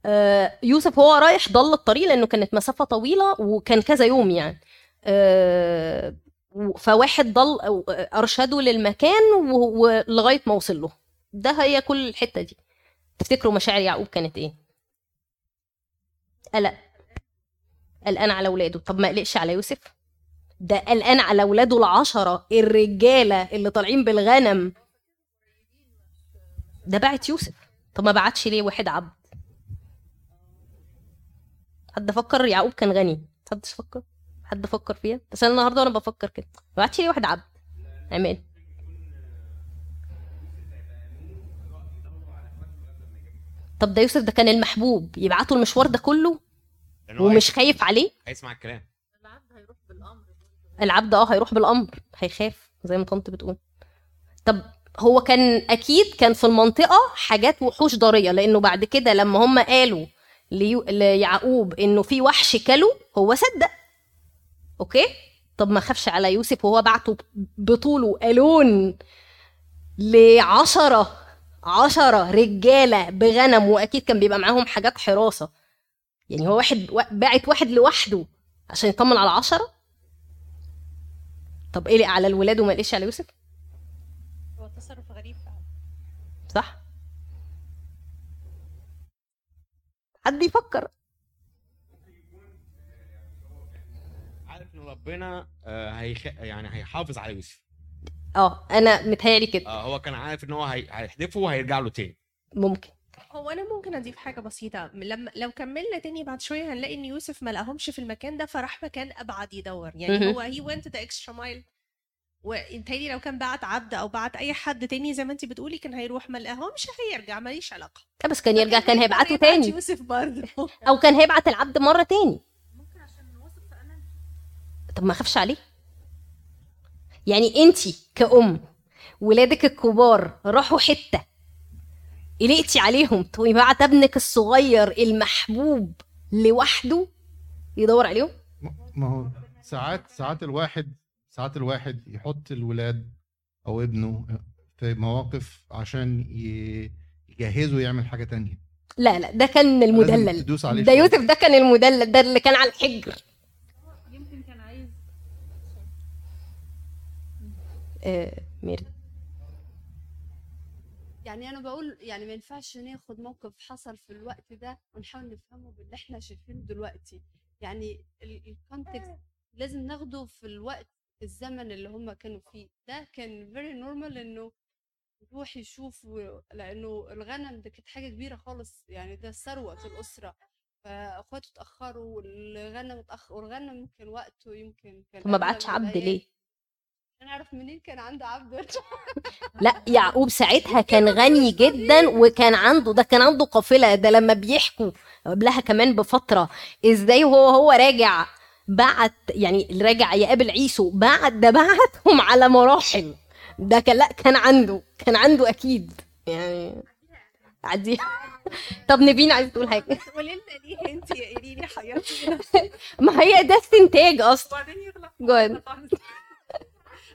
آه يوسف هو رايح ضل الطريق لأنه كانت مسافة طويلة وكان كذا يوم يعني. آه فواحد ضل أرشده للمكان ولغايه ما وصل له. ده هي كل الحتة دي. تفتكروا مشاعر يعقوب كانت إيه؟ قلق. قلقان على ولاده طب ما قلقش على يوسف؟ ده قلقان على ولاده العشرة الرجالة اللي طالعين بالغنم. ده بعت يوسف. طب ما بعتش ليه واحد عبد؟ حد فكر؟ يعقوب كان غني. حد فكر؟ حد فكر فيها؟ بس أنا النهارده وأنا بفكر كده. ما بعتش ليه واحد عبد. عماد. طب ده يوسف ده كان المحبوب. يبعتوا المشوار ده كله ومش خايف عليه؟ هيسمع الكلام. العبد آه هيروح بالأمر. هيخاف زي ما طنط بتقول. طب هو كان أكيد كان في المنطقة حاجات وحوش ضارية لأنه بعد كده لما هم قالوا. ليعقوب إنه في وحش كله هو صدق. أوكي؟ طب ما خافش على يوسف وهو بعته بطوله ألون لعشرة عشرة رجالة بغنم وأكيد كان بيبقى معاهم حاجات حراسة. يعني هو واحد باعت واحد لوحده عشان يطمن على عشرة؟ طب قلق على الولاد وما قلقش على يوسف؟ هو تصرف غريب فعلا. صح. حد يفكر عارف ان ربنا آه، هيخ... يعني هيحافظ على يوسف. آه أنا متهيألي كده. آه، هو كان عارف إن هو هي... هيحدفه وهيرجع له تاني. ممكن. هو أنا ممكن أضيف حاجة بسيطة. لما لو كملنا تاني بعد شوية هنلاقي إن يوسف ما لقاهمش في المكان ده فراح مكان أبعد يدور. يعني مهم. هو هي went the extra mile. وانتهي لو كان بعت عبد أو بعت أي حد تاني زي ما انت بتقولي كان هيروح ما لقاهمش هيرجع ماليش علاقة. لا بس كان يرجع كان هيبعته هيبعت تاني. يوسف برضه. أو كان هيبعت العبد مرة تاني. طب ما اخافش عليه. يعني انتي كأم ولادك الكبار راحوا حتة قلقتي عليهم تقومي بعت ابنك الصغير المحبوب لوحده يدور عليهم؟ ما هو ساعات ساعات الواحد ساعات الواحد يحط الولاد أو ابنه في مواقف عشان يجهزه يعمل حاجة تانية. لا لا ده كان المدلل. ده. يوسف ده كان المدلل ده اللي كان على الحجر يمكن كان عايز آه ميري. يعني أنا بقول يعني ما ينفعش ناخد موقف حصل في الوقت ده ونحاول نفهمه باللي إحنا شايفينه دلوقتي. يعني الكونتكست لازم ناخده في الوقت الزمن اللي هم كانوا فيه. ده كان very normal إنه يروح يشوف و... لأنه الغنم ده كانت حاجة كبيرة خالص. يعني ده ثروة الأسرة. فأخواته اتأخروا والغنم اتاخر والغنم يمكن وقته يمكن كان ما بعتش عبد. ليه؟ أنا أعرف منين كان عنده عبد لأ. يعقوب ساعتها كان غني جدا وكان عنده ده كان عنده قافلة ده لما بيحكوا قبلها كمان بفترة إزاي هو هو راجع بعت يعني راجع يقابل عيسو بعت ده بعتهم على مراحل. ده كان لأ كان عنده كان عنده أكيد. يعني عديها طب نبينا عايز تقول حاجة. قولي لنا ليه انت قولي لي حيرتي ما هي ده استنتاج أصلا. وبعدين جوه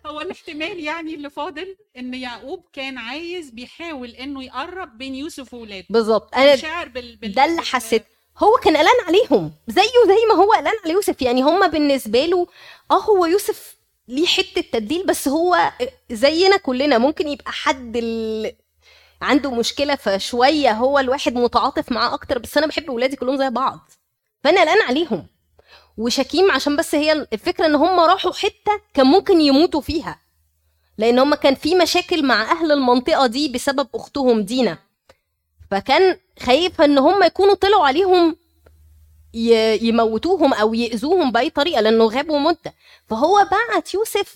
هو الاحتمال يعني اللي فاضل إن يعقوب كان عايز بيحاول إنه يقرب بين يوسف وولاده. بالظبط. أنا شاعر بال... بال... ده اللي حسيت. هو كان قلقان عليهم. زيه زي ما هو قلقان على يوسف. يعني هما بالنسبة له آه هو يوسف ليه حتة تبديل بس هو زينا كلنا. ممكن يبقى حد ال... عنده مشكلة فشوية هو الواحد متعاطف معاه أكتر بس أنا بحب ولادي كلهم زي بعض. فأنا قلقان عليهم. وشكيم عشان بس هي الفكرة إن هم راحوا حتة كان ممكن يموتوا فيها. لأن هم كان في مشاكل مع أهل المنطقة دي بسبب أختهم دينا. فكان خايف إن هم يكونوا طلعوا عليهم يموتوهم أو يأذوهم بأي طريقة لأنه غابوا مده فهو بعت يوسف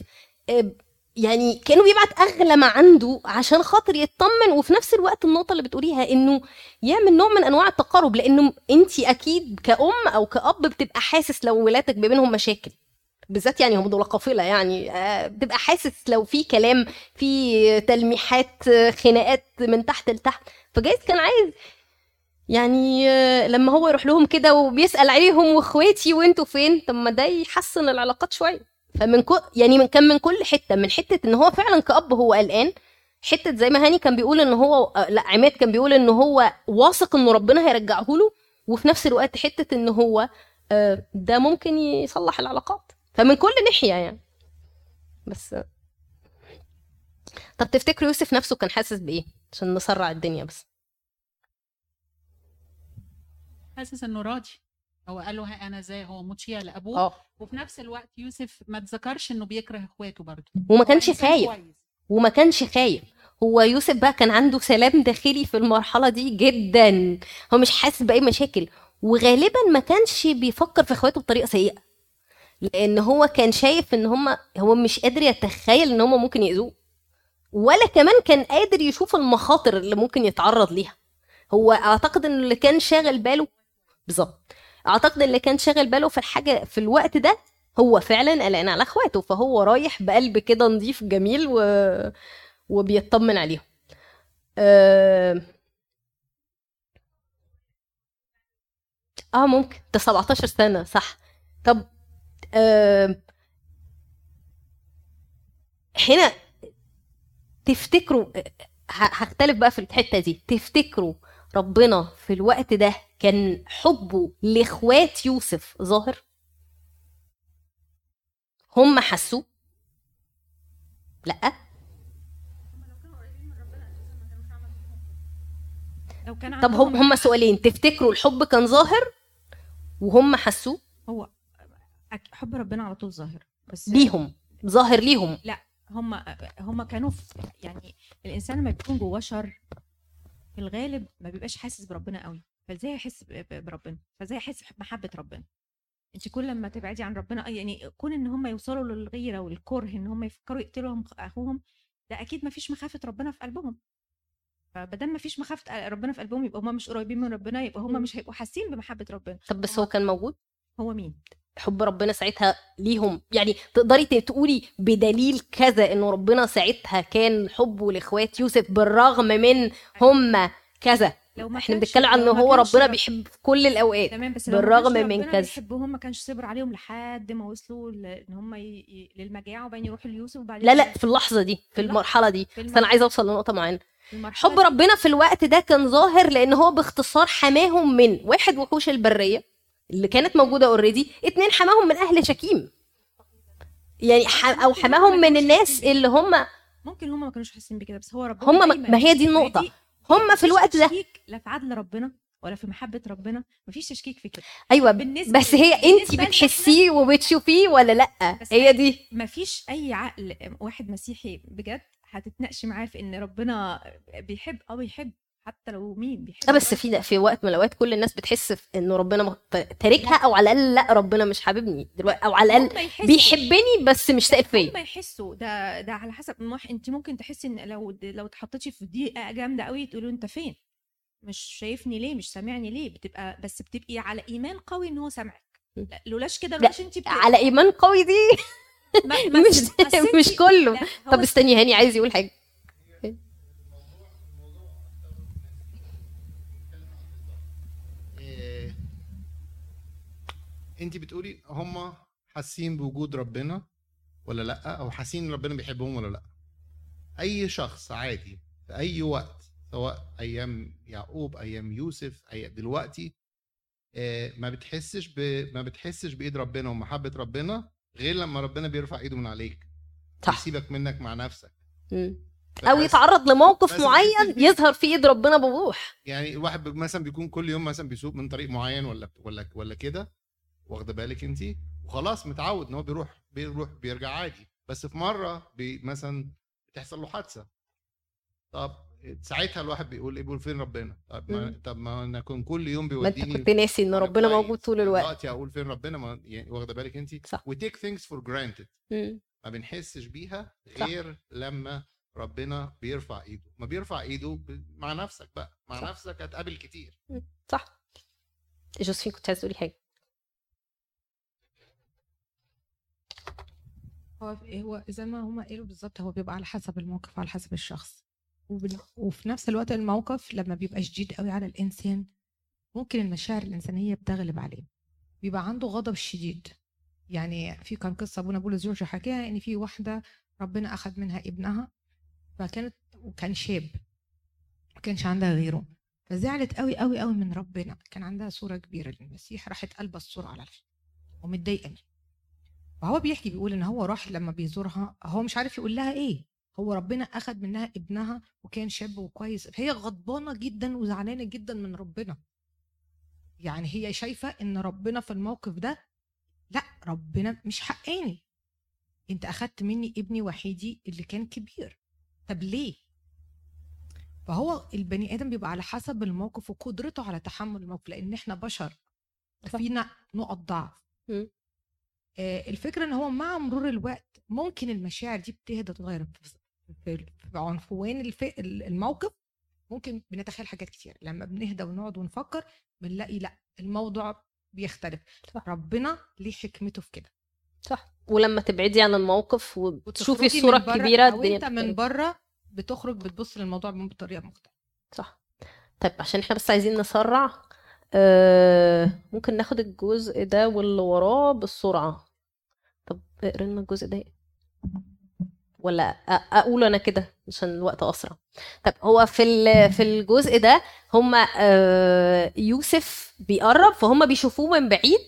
آه، يعني كانوا بيبعت أغلى ما عنده عشان خاطر يطمن وفي نفس الوقت النقطة اللي بتقوليها إنه يعمل نوع من أنواع التقارب لأنه أنت أكيد كأم أو كأب بتبقى حاسس لو ولادك بينهم مشاكل. بالذات يعني هم دول قافلة يعني آه، بتبقى حاسس لو في كلام في تلميحات خناقات من تحت لتحت. فجايز كان عايز يعني آه، لما هو يروح لهم كده وبيسأل عليهم وإخواتي وأنتوا فين؟ طب ما ده يحسن العلاقات شوية. فمن كل يعني من كان من كل حتة من حتة إن هو فعلا كأب هو قلقان حتة زي ما هاني كان بيقول إن هو آه، لا عماد كان بيقول إن هو واثق ان ربنا هيرجعه له وفي نفس الوقت حتة إن هو آه، ده ممكن يصلح العلاقات. فمن كل ناحية يعني. بس طب تفتكروا يوسف نفسه كان حاسس بإيه؟ عشان نسرع الدنيا بس. حاسس إنه راضي. هو قال له ها أنا زي هو مطيع لأبوه. آه. وفي نفس الوقت يوسف ما تذكرش إنه بيكره إخواته برضه. وما كانش خايف. وما كانش خايف. هو يوسف بقى كان عنده سلام داخلي في المرحلة دي جدا. هو مش حاسس بأي مشاكل. وغالبا ما كانش بيفكر في إخواته بطريقة سيئة. لأن هو كان شايف إن هم هو مش قادر يتخيل إن هم ممكن يأذوه. ولا كمان كان قادر يشوف المخاطر اللي ممكن يتعرض ليها. هو أعتقد إن اللي كان شاغل باله بالظبط. أعتقد اللي كان شاغل باله في الحاجة في الوقت ده هو فعلا قلقان على أخواته فهو رايح بقلب كده نظيف جميل و... وبيطمن عليهم. آه آه ممكن. ده 17 سنة صح. طب آه هنا تفتكروا ه- هختلف بقى في الحتة دي. تفتكروا ربنا في الوقت ده كان حبه لإخوات يوسف ظاهر؟ هم حسوا لأ. لو كان طب هم هم سؤالين تفتكروا الحب كان ظاهر وهم حسوا هو حب ربنا على طول ظاهر بس ليهم ظاهر ليهم. لأ هم هم كانوا يعني الإنسان لما بيكون جواه شر في الغالب ما بيبقاش حاسس بربنا قوي. فازاي ب- بربنا؟ فازاي يحس بمحبة ربنا؟ انت كل لما تبعدي عن ربنا يعني كون إن هم يوصلوا للغيرة والكره إن هم يفكروا يقتلوا أخوهم ده أكيد ما فيش مخافة ربنا في قلبهم. فبدل ما فيش مخافة ربنا في قلبهم يبقى هم مش قريبين من ربنا يبقى هم مم. مش هيبقوا حاسين بمحبة ربنا. طب بس هو كان موجود؟ هو مين؟ حب ربنا ساعتها ليهم. يعني تقدري تقولي بدليل كذا انه ربنا ساعتها كان حبه لإخوات يوسف بالرغم من هم كذا. لو ما إحنا بنتكلم عن إن هو ربنا رب- بيحب في كل الأوقات تمام بس بالرغم من كذا. بيحبهم ما كانش صبر عليهم لحد ما وصلوا إن هم ي... ي... للمجاعة وبعدين يروحوا ليوسف وبعدين لا لا في اللحظة دي في المرحلة دي. في بس أنا عايزة أوصل لنقطة معينة. حب دي- ربنا في الوقت ده كان ظاهر لأن هو باختصار حماهم من واحد وحوش البرية اللي كانت موجودة اوريدي اتنين حماهم من أهل شكيم. يعني ح... أو حماهم من الناس اللي هم ممكن هم ما كانوش حاسين بكده بس هو ربنا هم ما- ما هي دي النقطة. هم في الوقت ده. تشكيك لا في عدل ربنا ولا في محبة ربنا مفيش تشكيك في كده. أيوه بالنسبة بس هي انت بتحسيه وبتشوفيه ولا لأ؟ هي دي. مفيش أي عقل واحد مسيحي بجد هتتناقشي معاه في إن ربنا بيحب آه بيحب حتى لو مين بيحب بس في في وقت من الأوقات كل الناس بتحس انه ربنا تاركها أو على الأقل لا ربنا مش حاببني دلوقتي أو على الأقل بيحبني بس مش سائل فيا هم يحسوا. ده ده على حسب مح... أنت ممكن تحسي إن لو لو اتحطيتي في ضيقة جامدة قوي تقولوا أنت فين؟ مش شايفني ليه؟ مش سامعني ليه؟ بتبقى بس بتبقي على إيمان قوي إن هو سامعك. لا، لولاش كده لا لولاش أنت بت... على إيمان قوي دي؟ ما... ما... مش مش كله. طب استني هاني عايز يقول حاجة. انت بتقولي هم حاسين بوجود ربنا ولا لأ أو حاسين ربنا بيحبهم ولا لأ أي شخص عادي في أي وقت سواء أيام يعقوب أيام يوسف أي دلوقتي آه، ما بتحسش ب... ما بتحسش بإيد ربنا ومحبة ربنا غير لما ربنا بيرفع إيده من عليك صح. يسيبك منك مع نفسك مم. أو يتعرض لموقف معين. يظهر فيه إيد ربنا بوضوح يعني الواحد مثلا بيكون كل يوم مثلا بيسوق من طريق معين ولا ولا ولا كده واخده بالك انت؟ وخلاص متعود ان هو بيروح بيروح بيرجع عادي. بس في مرة بي مثلا بتحصل له حادثة. طب ساعتها الواحد بيقول إيه؟ بيقول فين ربنا؟ طب ما. طب ما أنا كنت كل يوم ما أنت بيوديني كنت ناسي إن ربنا. موجود طول الوقت. دلوقتي أقول فين ربنا؟ ما يعني واخده بالك انت؟ صح. things for granted. مم. ما بنحسش بيها صح. غير لما ربنا بيرفع إيده. ما بيرفع إيده مع نفسك بقى. مع صح. نفسك هتقابل كتير. صح. جوزفين كنت عايز تقولي حاجة. هو هو زي ما هما قالوا بالظبط هو بيبقى على حسب الموقف وعلى حسب الشخص. وفي نفس الوقت الموقف لما بيبقى شديد قوي على الإنسان ممكن المشاعر الإنسانية بتغلب عليه. بيبقى عنده غضب شديد. يعني في كان قصة أبونا بولس جورج حكاها إن في واحدة ربنا أخذ منها ابنها فكانت وكان شاب ما كانش عندها غيره. فزعلت قوي قوي قوي من ربنا. كان عندها صورة كبيرة للمسيح راحت قلبة الصورة على الفيلم ومتضايقة منه. وهو بيحكي بيقول إن هو راح لما بيزورها هو مش عارف يقول لها إيه. هو ربنا اخذ منها ابنها وكان شاب وكويس. هي غضبانة جدا وزعلانة جدا من ربنا. يعني هي شايفة إن ربنا في الموقف ده لأ ربنا مش حقاني. أنت أخدت مني ابني وحيدي اللي كان كبير. طب ليه؟ فهو البني آدم بيبقى على حسب الموقف وقدرته على تحمل الموقف لأن إحنا بشر فينا نقط ضعف. الفكرة إن هو مع مرور الوقت ممكن المشاعر دي بتهدى تتغير في- عنفوان الموقف. ممكن بنتخيل حاجات كتير. لما بنهدى ونقعد ونفكر بنلاقي لأ الموضوع بيختلف. صح. ربنا ليه حكمته في كده. صح. ولما تبعدي عن الموقف وتشوفي الصورة الكبيره الدنيا أنت من. بره بتخرج بتبص للموضوع بطريقة مختلفة. صح. طيب عشان إحنا بس عايزين نسرع آه ممكن ناخد الجزء ده واللي وراه بالسرعة. طب لنا الجزء ده. ولا أقول أنا كده عشان الوقت أسرع. طب هو في في الجزء ده هما آه يوسف بيقرب فهم بيشوفوه من بعيد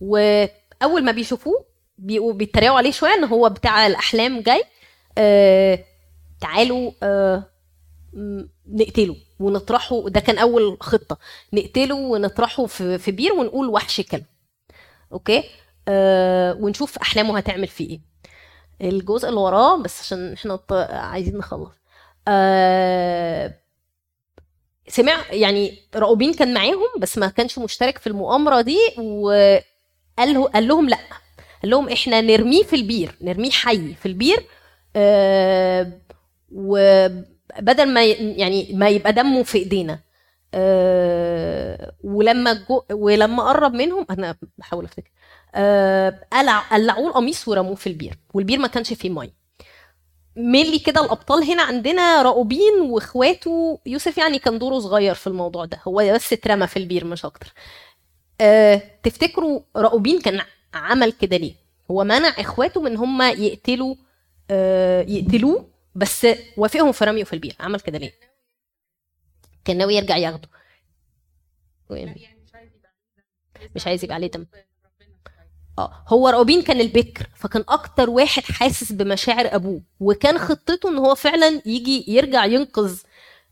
وأول ما بيشوفوه بيتريقوا عليه شوية إن هو بتاع الأحلام جاي آه تعالوا نقتله. ونطرحه ده كان أول خطة نقتله ونطرحه في في بير ونقول وحش كله. okay؟ آه ونشوف أحلامه هتعمل فيه إيه. الجزء اللي وراه بس عشان إحنا عايزين نخلص. آه سمع يعني راؤوبين كان معاهم بس ما كانش مشترك في المؤامرة دي وقال قال لهم لا. قال لهم إحنا نرميه في البير نرميه حي في البير آه وبدل ما يعني ما يبقى دمه في ايدينا. آه ولما جو ولما قرب منهم أنا بحاول افتكر. قلع قلعوه القميص ورموه في البير والبير ما كانش فيه مية. mainly كده الأبطال هنا عندنا راؤوبين وإخواته. يوسف يعني كان دوره صغير في الموضوع ده هو بس اترمى في البير مش أكتر. أه تفتكروا راؤوبين كان عمل كده ليه؟ هو منع إخواته من هم يقتلوا أه يقتلوه؟ بس وافقهم في رميه في البير عمل كده ليه؟ كان ناوي يرجع ياخده. مش عايز يبقى عليه دم. آه هو راؤوبين كان البكر فكان أكتر واحد حاسس بمشاعر أبوه وكان خطته إن هو فعلا يجي يرجع ينقذ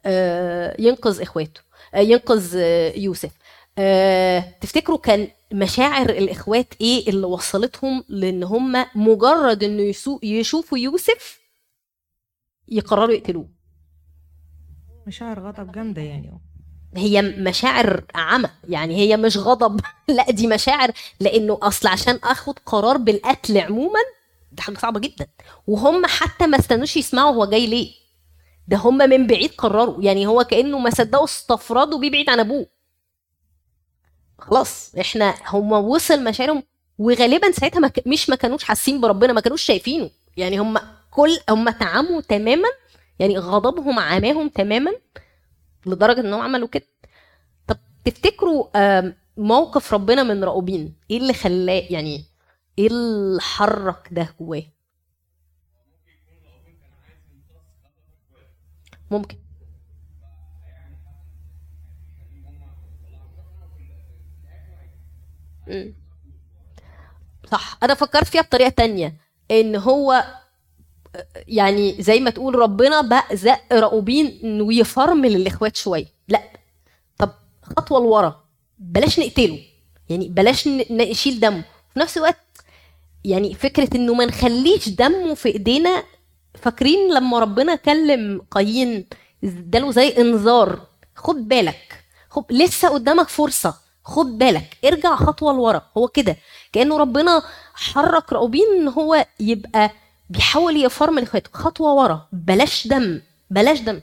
آه ينقذ إخواته آه ينقذ آه يوسف. آه تفتكروا كان مشاعر الإخوات إيه اللي وصلتهم لإن هم مجرد إنه يشوفوا يوسف؟ يقرروا يقتلوه. مشاعر غضب جامدة يعني. هي مشاعر عمى يعني هي مش غضب. لا دي مشاعر لأنه أصل عشان آخد قرار بالقتل عموما دي حاجة صعبة جدا. وهم حتى ما استنوش يسمعوا هو جاي ليه. ده هم من بعيد قرروا. يعني هو كأنه ما صدقوا استفردوا بيه بعيد عن أبوه. خلاص إحنا هم وصل مشاعرهم وغالبا ساعتها ما مش ما كانوش حاسين بربنا ما كانوش شايفينه. يعني هم كل هم تعاموا تماما يعني غضبهم عماهم تماما لدرجة إنهم عملوا كده. طب تفتكروا موقف ربنا من راؤوبين إيه اللي خلاه يعني إيه اللي حرك ده جواه؟ ممكن. مم. صح. أنا فكرت فيها بطريقة تانية إن هو يعني زي ما تقول ربنا بقى زق راؤوبين انه يفرمل الإخوات شوية. لا. طب خطوة لورا. بلاش نقتله. يعني بلاش نشيل دمه. في نفس الوقت يعني فكرة إنه ما نخليش دمه في إيدينا فاكرين لما ربنا كلم قايين اداله زي إنذار. خد بالك. خد لسه قدامك فرصة. خد بالك. ارجع خطوة لورا. هو كده. كأنه ربنا حرك راؤوبين إن هو يبقى بيحاول يفرمل اخواته. خطوة ورا. بلاش دم. بلاش دم.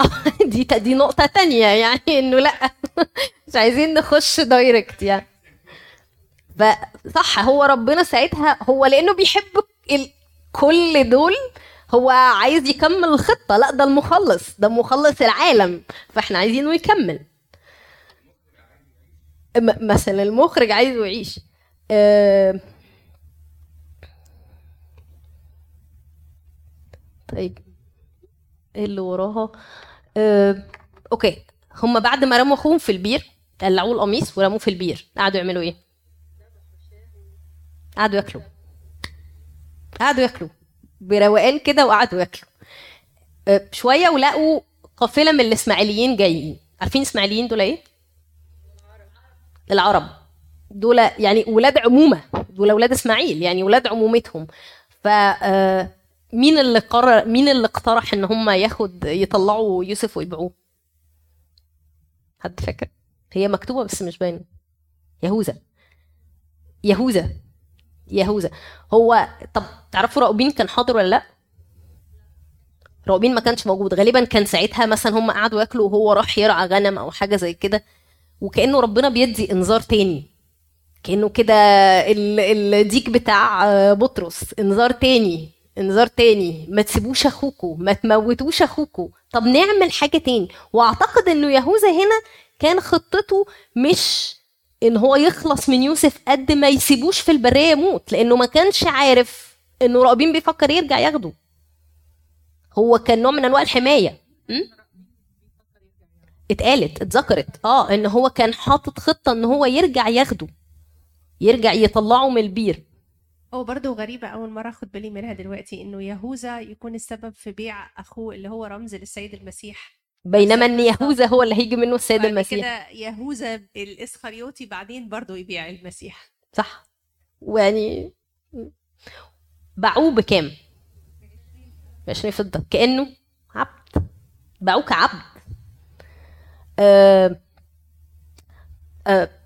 آه، دي دي نقطة تانية يعني إنه لأ. مش عايزين نخش دايركت يعني. فصح هو ربنا ساعتها هو لأنه بيحب. كل دول هو عايز يكمل الخطة. لأ ده المخلص. ده مخلص العالم. فإحنا عايزينه يكمل. مثلا المخرج عايزه يعيش. آه... طيب. إيه اللي وراها؟ آه... okay. هم بعد ما رموا أخوهم في البير قلعوه القميص ورموه في البير. قعدوا يعملوا إيه؟ قعدوا ياكلوا. قعدوا ياكلوا. بروقان كده وقعدوا ياكلوا. آه، شوية ولقوا قافلة من الإسماعيليين جايين. عارفين الاسماعيليين دول إيه؟ العرب. دول يعني ولاد عمومة دول ولاد إسماعيل يعني ولاد عمومتهم. ف آه، مين اللي قرر مين اللي اقترح إن هم ياخد يطلعوا يوسف ويبيعوه؟ حد فاكر؟ هي مكتوبة بس مش باينة. يهوذا يهوذا يهوذا هو طب تعرفوا راؤوبين كان حاضر ولا لأ؟ راؤوبين ما كانش موجود. غالبا كان ساعتها مثلا هم قعدوا ياكلوا وهو راح يرعى غنم أو حاجة زي كده وكأنه ربنا بيدي إنذار تاني. كأنه كده ال- الديك بتاع بطرس. انذار تاني انذار تاني. ما تسيبوش اخوكوا ما تموتوش اخوكوا. طب نعمل حاجة تاني. واعتقد انه يهوذا هنا كان خطته مش ان هو يخلص من يوسف قد ما يسيبوش في البرية يموت لأنه ما كانش عارف إنه راؤوبين بيفكر يرجع ياخده. هو كان نوع من أنواع الحماية. م? اتقالت اتذكرت. آه إن هو كان حاطط خطة إن هو يرجع ياخده. يرجع يطلعه من البير. هو برضه غريبة أول مرة أخد بالي منها دلوقتي إنه يهوذا يكون السبب في بيع أخوه اللي هو رمز للسيد المسيح. بينما إن يهوذا هو اللي هيجي منه السيد بعد المسيح. كده يهوذا الإسخريوطي بعدين برضه يبيع المسيح. صح. ويعني باعوه بكام؟ 20 فضة. كأنه عبد. باعوه كعبد. أه أه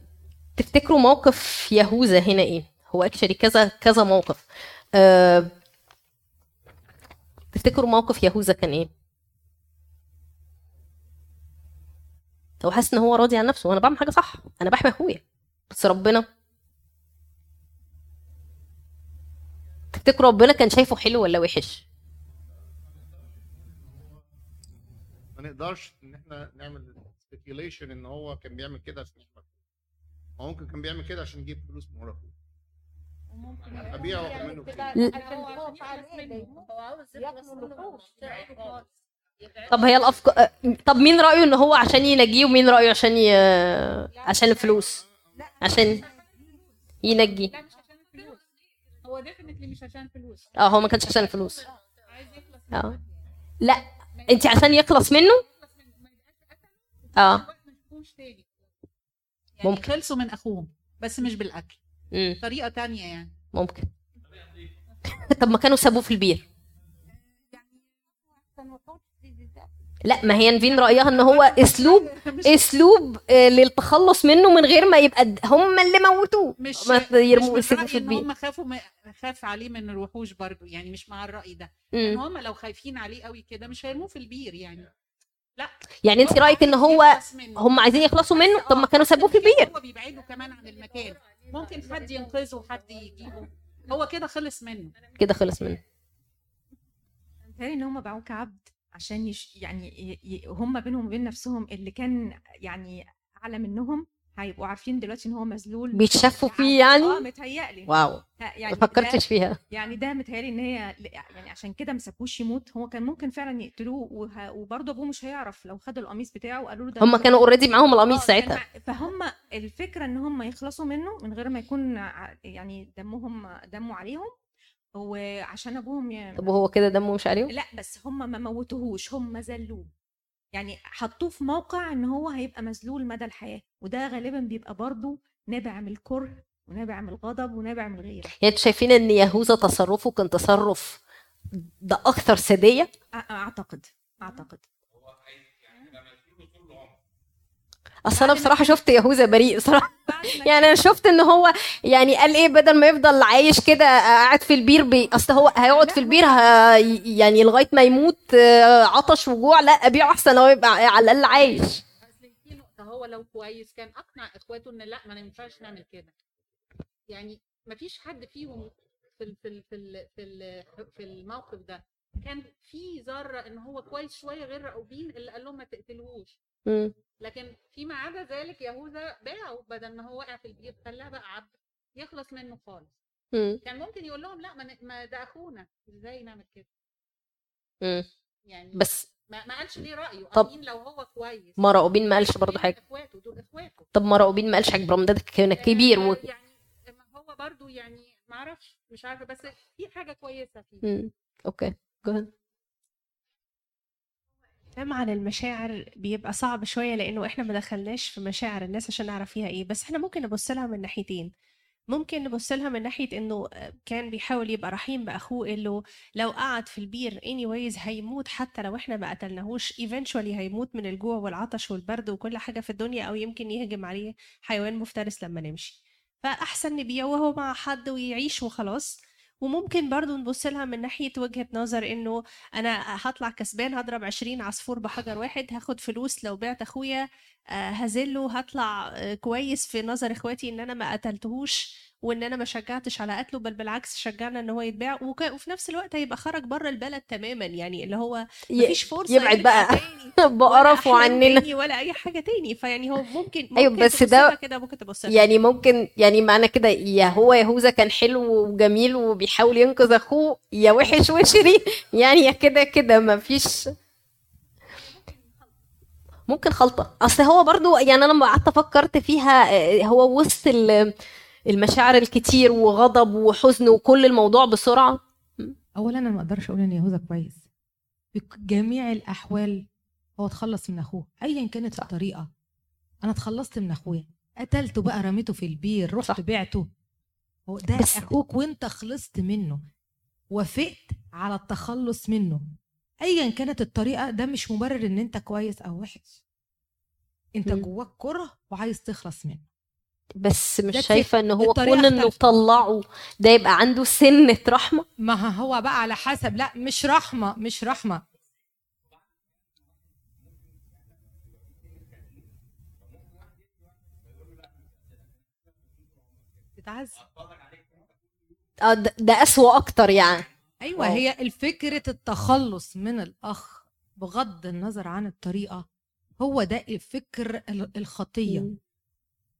تفتكروا موقف يهوذا هنا إيه؟ هو اكشلي كذا كذا موقف أه تفتكروا موقف يهوذا كان إيه؟ هو حاسس إن هو راضي عن نفسه وأنا بعمل حاجة صح أنا بحمي أخويا بس ربنا تفتكروا ربنا كان شايفه حلو ولا وحش ما نقدرش إن إحنا نعمل speculation إن هو كان بيعمل كده عشان يحمي. هو ممكن كان بيعمل كده عشان يجيب فلوس من ورا أخوه. أبيعه واخد منه. طب هي الافكار طب مين رأيه إن هو عشان ينجيه ومين رأيه عشان ي... عشان الفلوس؟ عشان ينجي. هو ديفنتلي مش عشان فلوس آه هو ما كانش عشان الفلوس. آه. لا انت عشان يخلص منه؟ آه. يعني ممكن. خلصوا من أخوهم بس مش بالأكل مم. طريقة تانية يعني ممكن طب ما كانوا سابوه في البير لا ما هي نفين رأيها إن هو أسلوب أسلوب آه، للتخلص منه من غير ما يبقى هم اللي موتوه مش ما مش من يسيبوه في إن البير هم خافوا. خاف عليه من الوحوش برضو يعني مش مع الرأي ده. لأن هم لو خايفين عليه قوي كده مش هيرموه في البير يعني لا. يعني انت رأيك إن هو. هم عايزين يخلصوا منه؟ طب ما كانوا سابوه في البير هو بيبعدوا كمان عن المكان. ممكن حد ينقذه حد يجيبه. هو كده خلص منه. كده خلص منه. متهيألي إن هم باعوه كعبد عشان يش يعني ي- ي- هم بينهم وبين نفسهم اللي كان يعني أعلى منهم. هيبقوا عارفين دلوقتي إن هو مذلول. بيتشافوا فيه يعني آه متهيألي. wow. ه- ما يعني فكرتش فيها. يعني ده متهيألي إن هي يعني عشان كده ما سابوش يموت. هو كان ممكن فعلا يقتلوه وه... وبرضه أبوه مش هيعرف لو خدوا القميص بتاعه وقالوا له ده هم كانوا already معاهم القميص آه، ساعتها. مع- فهم الفكرة إن هم يخلصوا منه من غير ما يكون يعني دمهم دمه عليهم. وعشان أبوهم ي... طب وهو كده دمه مش عليهم؟ لا بس هم ما موتوهوش. هم ذلوه. يعني حطوه في موقع إن هو هيبقى مذلول مدى الحياة وده غالبا بيبقى برضه نابع من الكره ونابع من الغضب ونابع من الغيرة. يعني أنتوا شايفين إن يهوذا تصرفه كان تصرف ده أكثر سادية؟ أعتقد أعتقد. أصل أنا بصراحة شفت يهوذا بريء صراحة يعني أنا شفت إن هو يعني قال إيه بدل ما يفضل عايش كده قاعد في البير بي أصل هو هيقعد في البير. يعني لغاية ما يموت آه، عطش وجوع لا أبيعه أحسن هو يبقى على الأقل عايش هو لو كويس كان أقنع إخواته إن لا ما ينفعش نعمل كده يعني ما فيش حد فيهم في في في في, في الموقف ده كان في ذرة إن هو كويس شوية غير راؤوبين اللي قال لهم ما تقتلوش. لكن فيما عدا ذلك يهوذا باعه بدل ما هو وقع في البير خلاه بقى عبد يخلص منه خالص. مم. كان ممكن يقول لهم لا ما, ده أخونا إزاي نعمل كده؟ مم. يعني بس ما, ما قالش ليه رأيه. طب لو هو كويس. ما راؤوبين ما قالش برضه حاجة. إخواته دول إخواته. طب ما راؤوبين ما قالش حاجة برغم ده كان كبير و... يعني ما هو برضو يعني ما أعرفش مش عارفة بس في حاجة كويسة فيه. okay جو ahead. كلام عن المشاعر بيبقى صعب شوية لأنه إحنا ما دخلناش في مشاعر الناس عشان نعرف فيها إيه بس إحنا ممكن نبص لها من ناحيتين. ممكن نبص لها من ناحية إنه كان بيحاول يبقى رحيم بأخوه اللي لو قعد في البير anyways هيموت حتى لو إحنا ما قتلناهوش. eventually هيموت من الجوع والعطش والبرد وكل حاجة في الدنيا أو يمكن يهجم عليه حيوان مفترس لما نمشي. فأحسن نبيعه وهو مع حد ويعيش وخلاص. وممكن برضو نبص لها من ناحية وجهة نظر إنه أنا هطلع كسبان هضرب 20 عصفور بحجر واحد هاخد فلوس لو بعت أخويا آه، هذله هطلع آه، كويس في نظر إخواتي إن أنا ما قتلتهوش. وإن أنا ما شجعتش على قتله بل بالعكس شجعنا إن هو يتباع وك... وفي نفس الوقت هيبقى خرج بره البلد تماما يعني اللي هو مفيش فرصة يبعد بقى بقرفه عننا. ولا أي حاجة تاني. فيعني هو ممكن ممكن أيوه بس ده كده ممكن تبص يعني ممكن يعني معنى كده يا هو يهوذا كان حلو وجميل وبيحاول ينقذ أخوه يا وحش وشري يعني يا كده كده ما فيش ممكن خلطة. أصل هو برضو يعني أنا لما قعدت فكرت فيها آه، هو وسط المشاعر الكتير وغضب وحزن وكل الموضوع بسرعة؟ اولا أنا ما أقدرش أقول إن يهوذا كويس. في جميع الأحوال هو اتخلص من أخوه ايا كانت الطريقة. أنا اتخلصت من أخويا قتلته بقى رميته في البير رحت صح. بعته. هو ده بس- أخوك وأنت خلصت منه. وافقت على التخلص منه. ايا كانت الطريقة ده مش مبرر إن أنت كويس أو وحش. أنت. جواك كره وعايز تخلص منه. بس مش. شايفة إن هو كون إنه. طلعه ده يبقى عنده سنة رحمة ما هو بقى على حسب لا مش رحمة مش رحمة تتعذب آه ده, اسوأ أكتر يعني أيوه آه. هي الفكرة التخلص من الأخ بغض النظر عن الطريقة هو ده الفكر ال- الخطية مم.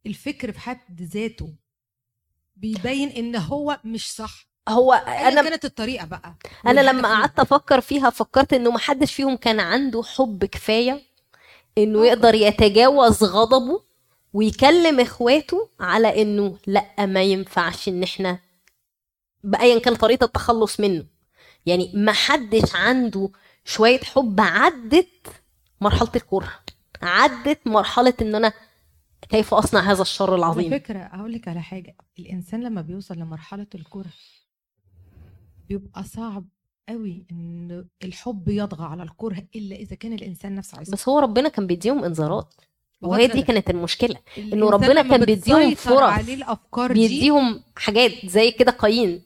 الفكر في حد ذاته بيبين إن هو مش صح. هو أنا كانت الطريقة بقى. أنا لما. قعدت أفكر فيها فكرت إنه محدش فيهم كان عنده حب كفاية إنه يقدر يتجاوز غضبه ويكلم إخواته على إنه لأ ما ينفعش إن إحنا بايا كان طريقة التخلص منه. يعني ما حدش عنده شوية حب عدت مرحلة الكره عدت مرحلة إن أنا كيف أصنع هذا الشر على العظيم؟ فكرة أقول لك على حاجة. الإنسان لما بيوصل لمرحلة الكره بيبقى صعب قوي ان الحب يطغى على الكره إلا إذا كان الإنسان نفسه عايز بس هو ربنا كان بيديهم انذارات. وهي دي. كانت المشكلة إنه ربنا كان بيديهم فرص عليه الأفكار دي بيديهم حاجات زي كده قايين.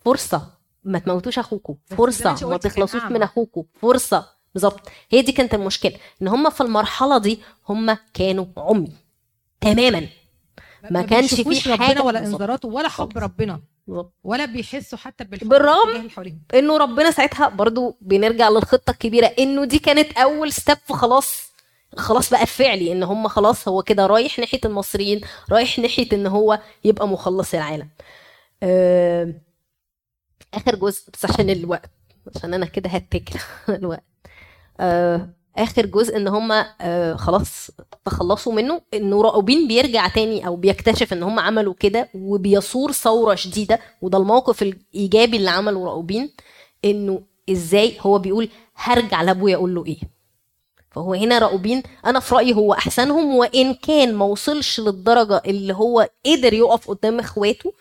فرصة ما تموتوش اخوكم فرصة ما تخلصوش. من اخوكم فرصة. بالظبط. هي دي كانت المشكلة إن هم في المرحلة دي هم كانوا عمي تماما. ما كانش في حاجة ربنا ولا بالظبط. إنذاراته ولا حب ربنا بالظبط. ولا بيحسوا حتى بالحب بالرغم إنه ربنا ساعتها برضو بنرجع للخطة الكبيرة إنه دي كانت أول ستيب خلاص خلاص بقى الفعلي إن هم خلاص هو كده رايح ناحية المصريين رايح ناحية إن هو يبقى مخلص العالم. آه، آخر جزء بس عشان الوقت عشان أنا كده هتكل الوقت. آخر جزء إن هم آه، خلاص تخلصوا منه انه راؤوبين بيرجع تاني أو بيكتشف إن هم عملوا كده وبيثور ثورة شديدة. وده الموقف الإيجابي اللي عمله راؤوبين إنه إزاي هو بيقول هرجع لأبويا أقول له إيه. فهو هنا راؤوبين أنا في رأيي هو أحسنهم وإن كان ما وصلش للدرجة اللي هو قدر يقف قدام إخواته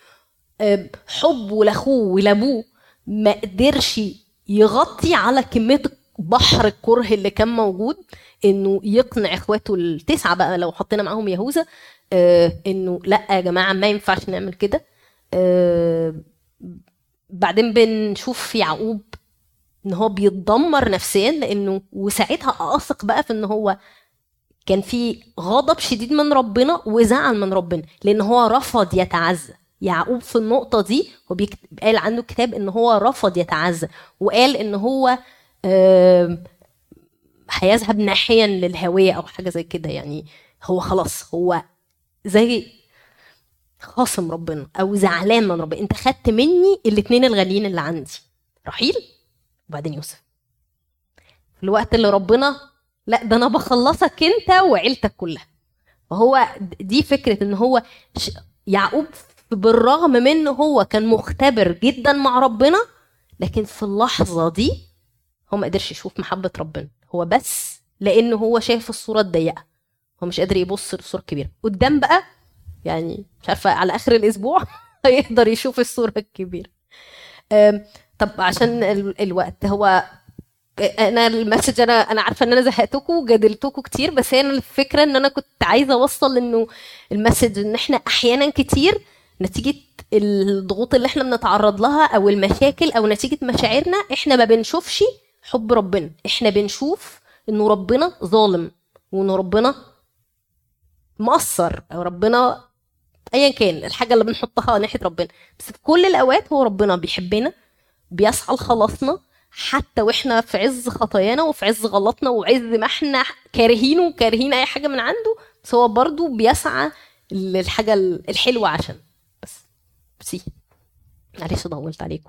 آه، حبه لأخوه ولأبوه ما قدرش يغطي على كمية بحر الكره اللي كان موجود إنه يقنع إخواته التسعة بقى لو حطينا معاهم يهوذا آه، إنه لأ يا جماعة ما ينفعش نعمل كده. آه، بعدين بنشوف يعقوب إن هو بيتدمر نفسيا لأنه وساعتها أثق بقى في إن هو كان في غضب شديد من ربنا وزعل من ربنا لأن هو رفض يتعزى. يعقوب في النقطة دي هو قال عنه كتاب إن هو رفض يتعزى وقال إن هو آم، هيذهب ناحيا للهوية أو حاجة زي كده. يعني هو خلاص هو زي خاصم ربنا أو زعلان من ربنا. أنت خدت مني الاتنين الغاليين اللي عندي رحيل؟ وبعدين يوسف. في الوقت اللي ربنا لا ده أنا بخلصك أنت وعيلتك كلها. وهو دي فكرة إن هو يعقوب بالرغم من هو كان مختبر جدا مع ربنا لكن في اللحظة دي هو ما قدرش يشوف محبة ربنا. هو بس لأن هو شايف الصورة الضيقة. هو مش قادر يبص للصوره الكبيره قدام بقى يعني مش عارفة على آخر الأسبوع هيقدر يشوف الصورة الكبيرة. طب عشان ال- الوقت هو أنا المسج أنا أنا عارفة إن أنا زهقتكم وجادلتكم كتير بس هي الفكرة إن أنا كنت عايزة أوصل إنه المسج إن إحنا أحيانا كتير نتيجة الضغوط اللي إحنا بنتعرض لها أو المشاكل أو نتيجة مشاعرنا إحنا ما بنشوفش حب ربنا. إحنا بنشوف انه ربنا ظالم وانه ربنا مقصر أو ربنا ايا كان الحاجة اللي بنحطها ناحية ربنا. بس في كل الأوقات هو ربنا بيحبنا بيسعى لخلاصنا حتى وإحنا في عز خطايانا وفي عز غلطنا وعز ما إحنا كارهينه وكارهين أي حاجة من عنده. بس هو برضو بيسعى للحاجة الحلوة عشان. بس. بس معلش طولت عليكم.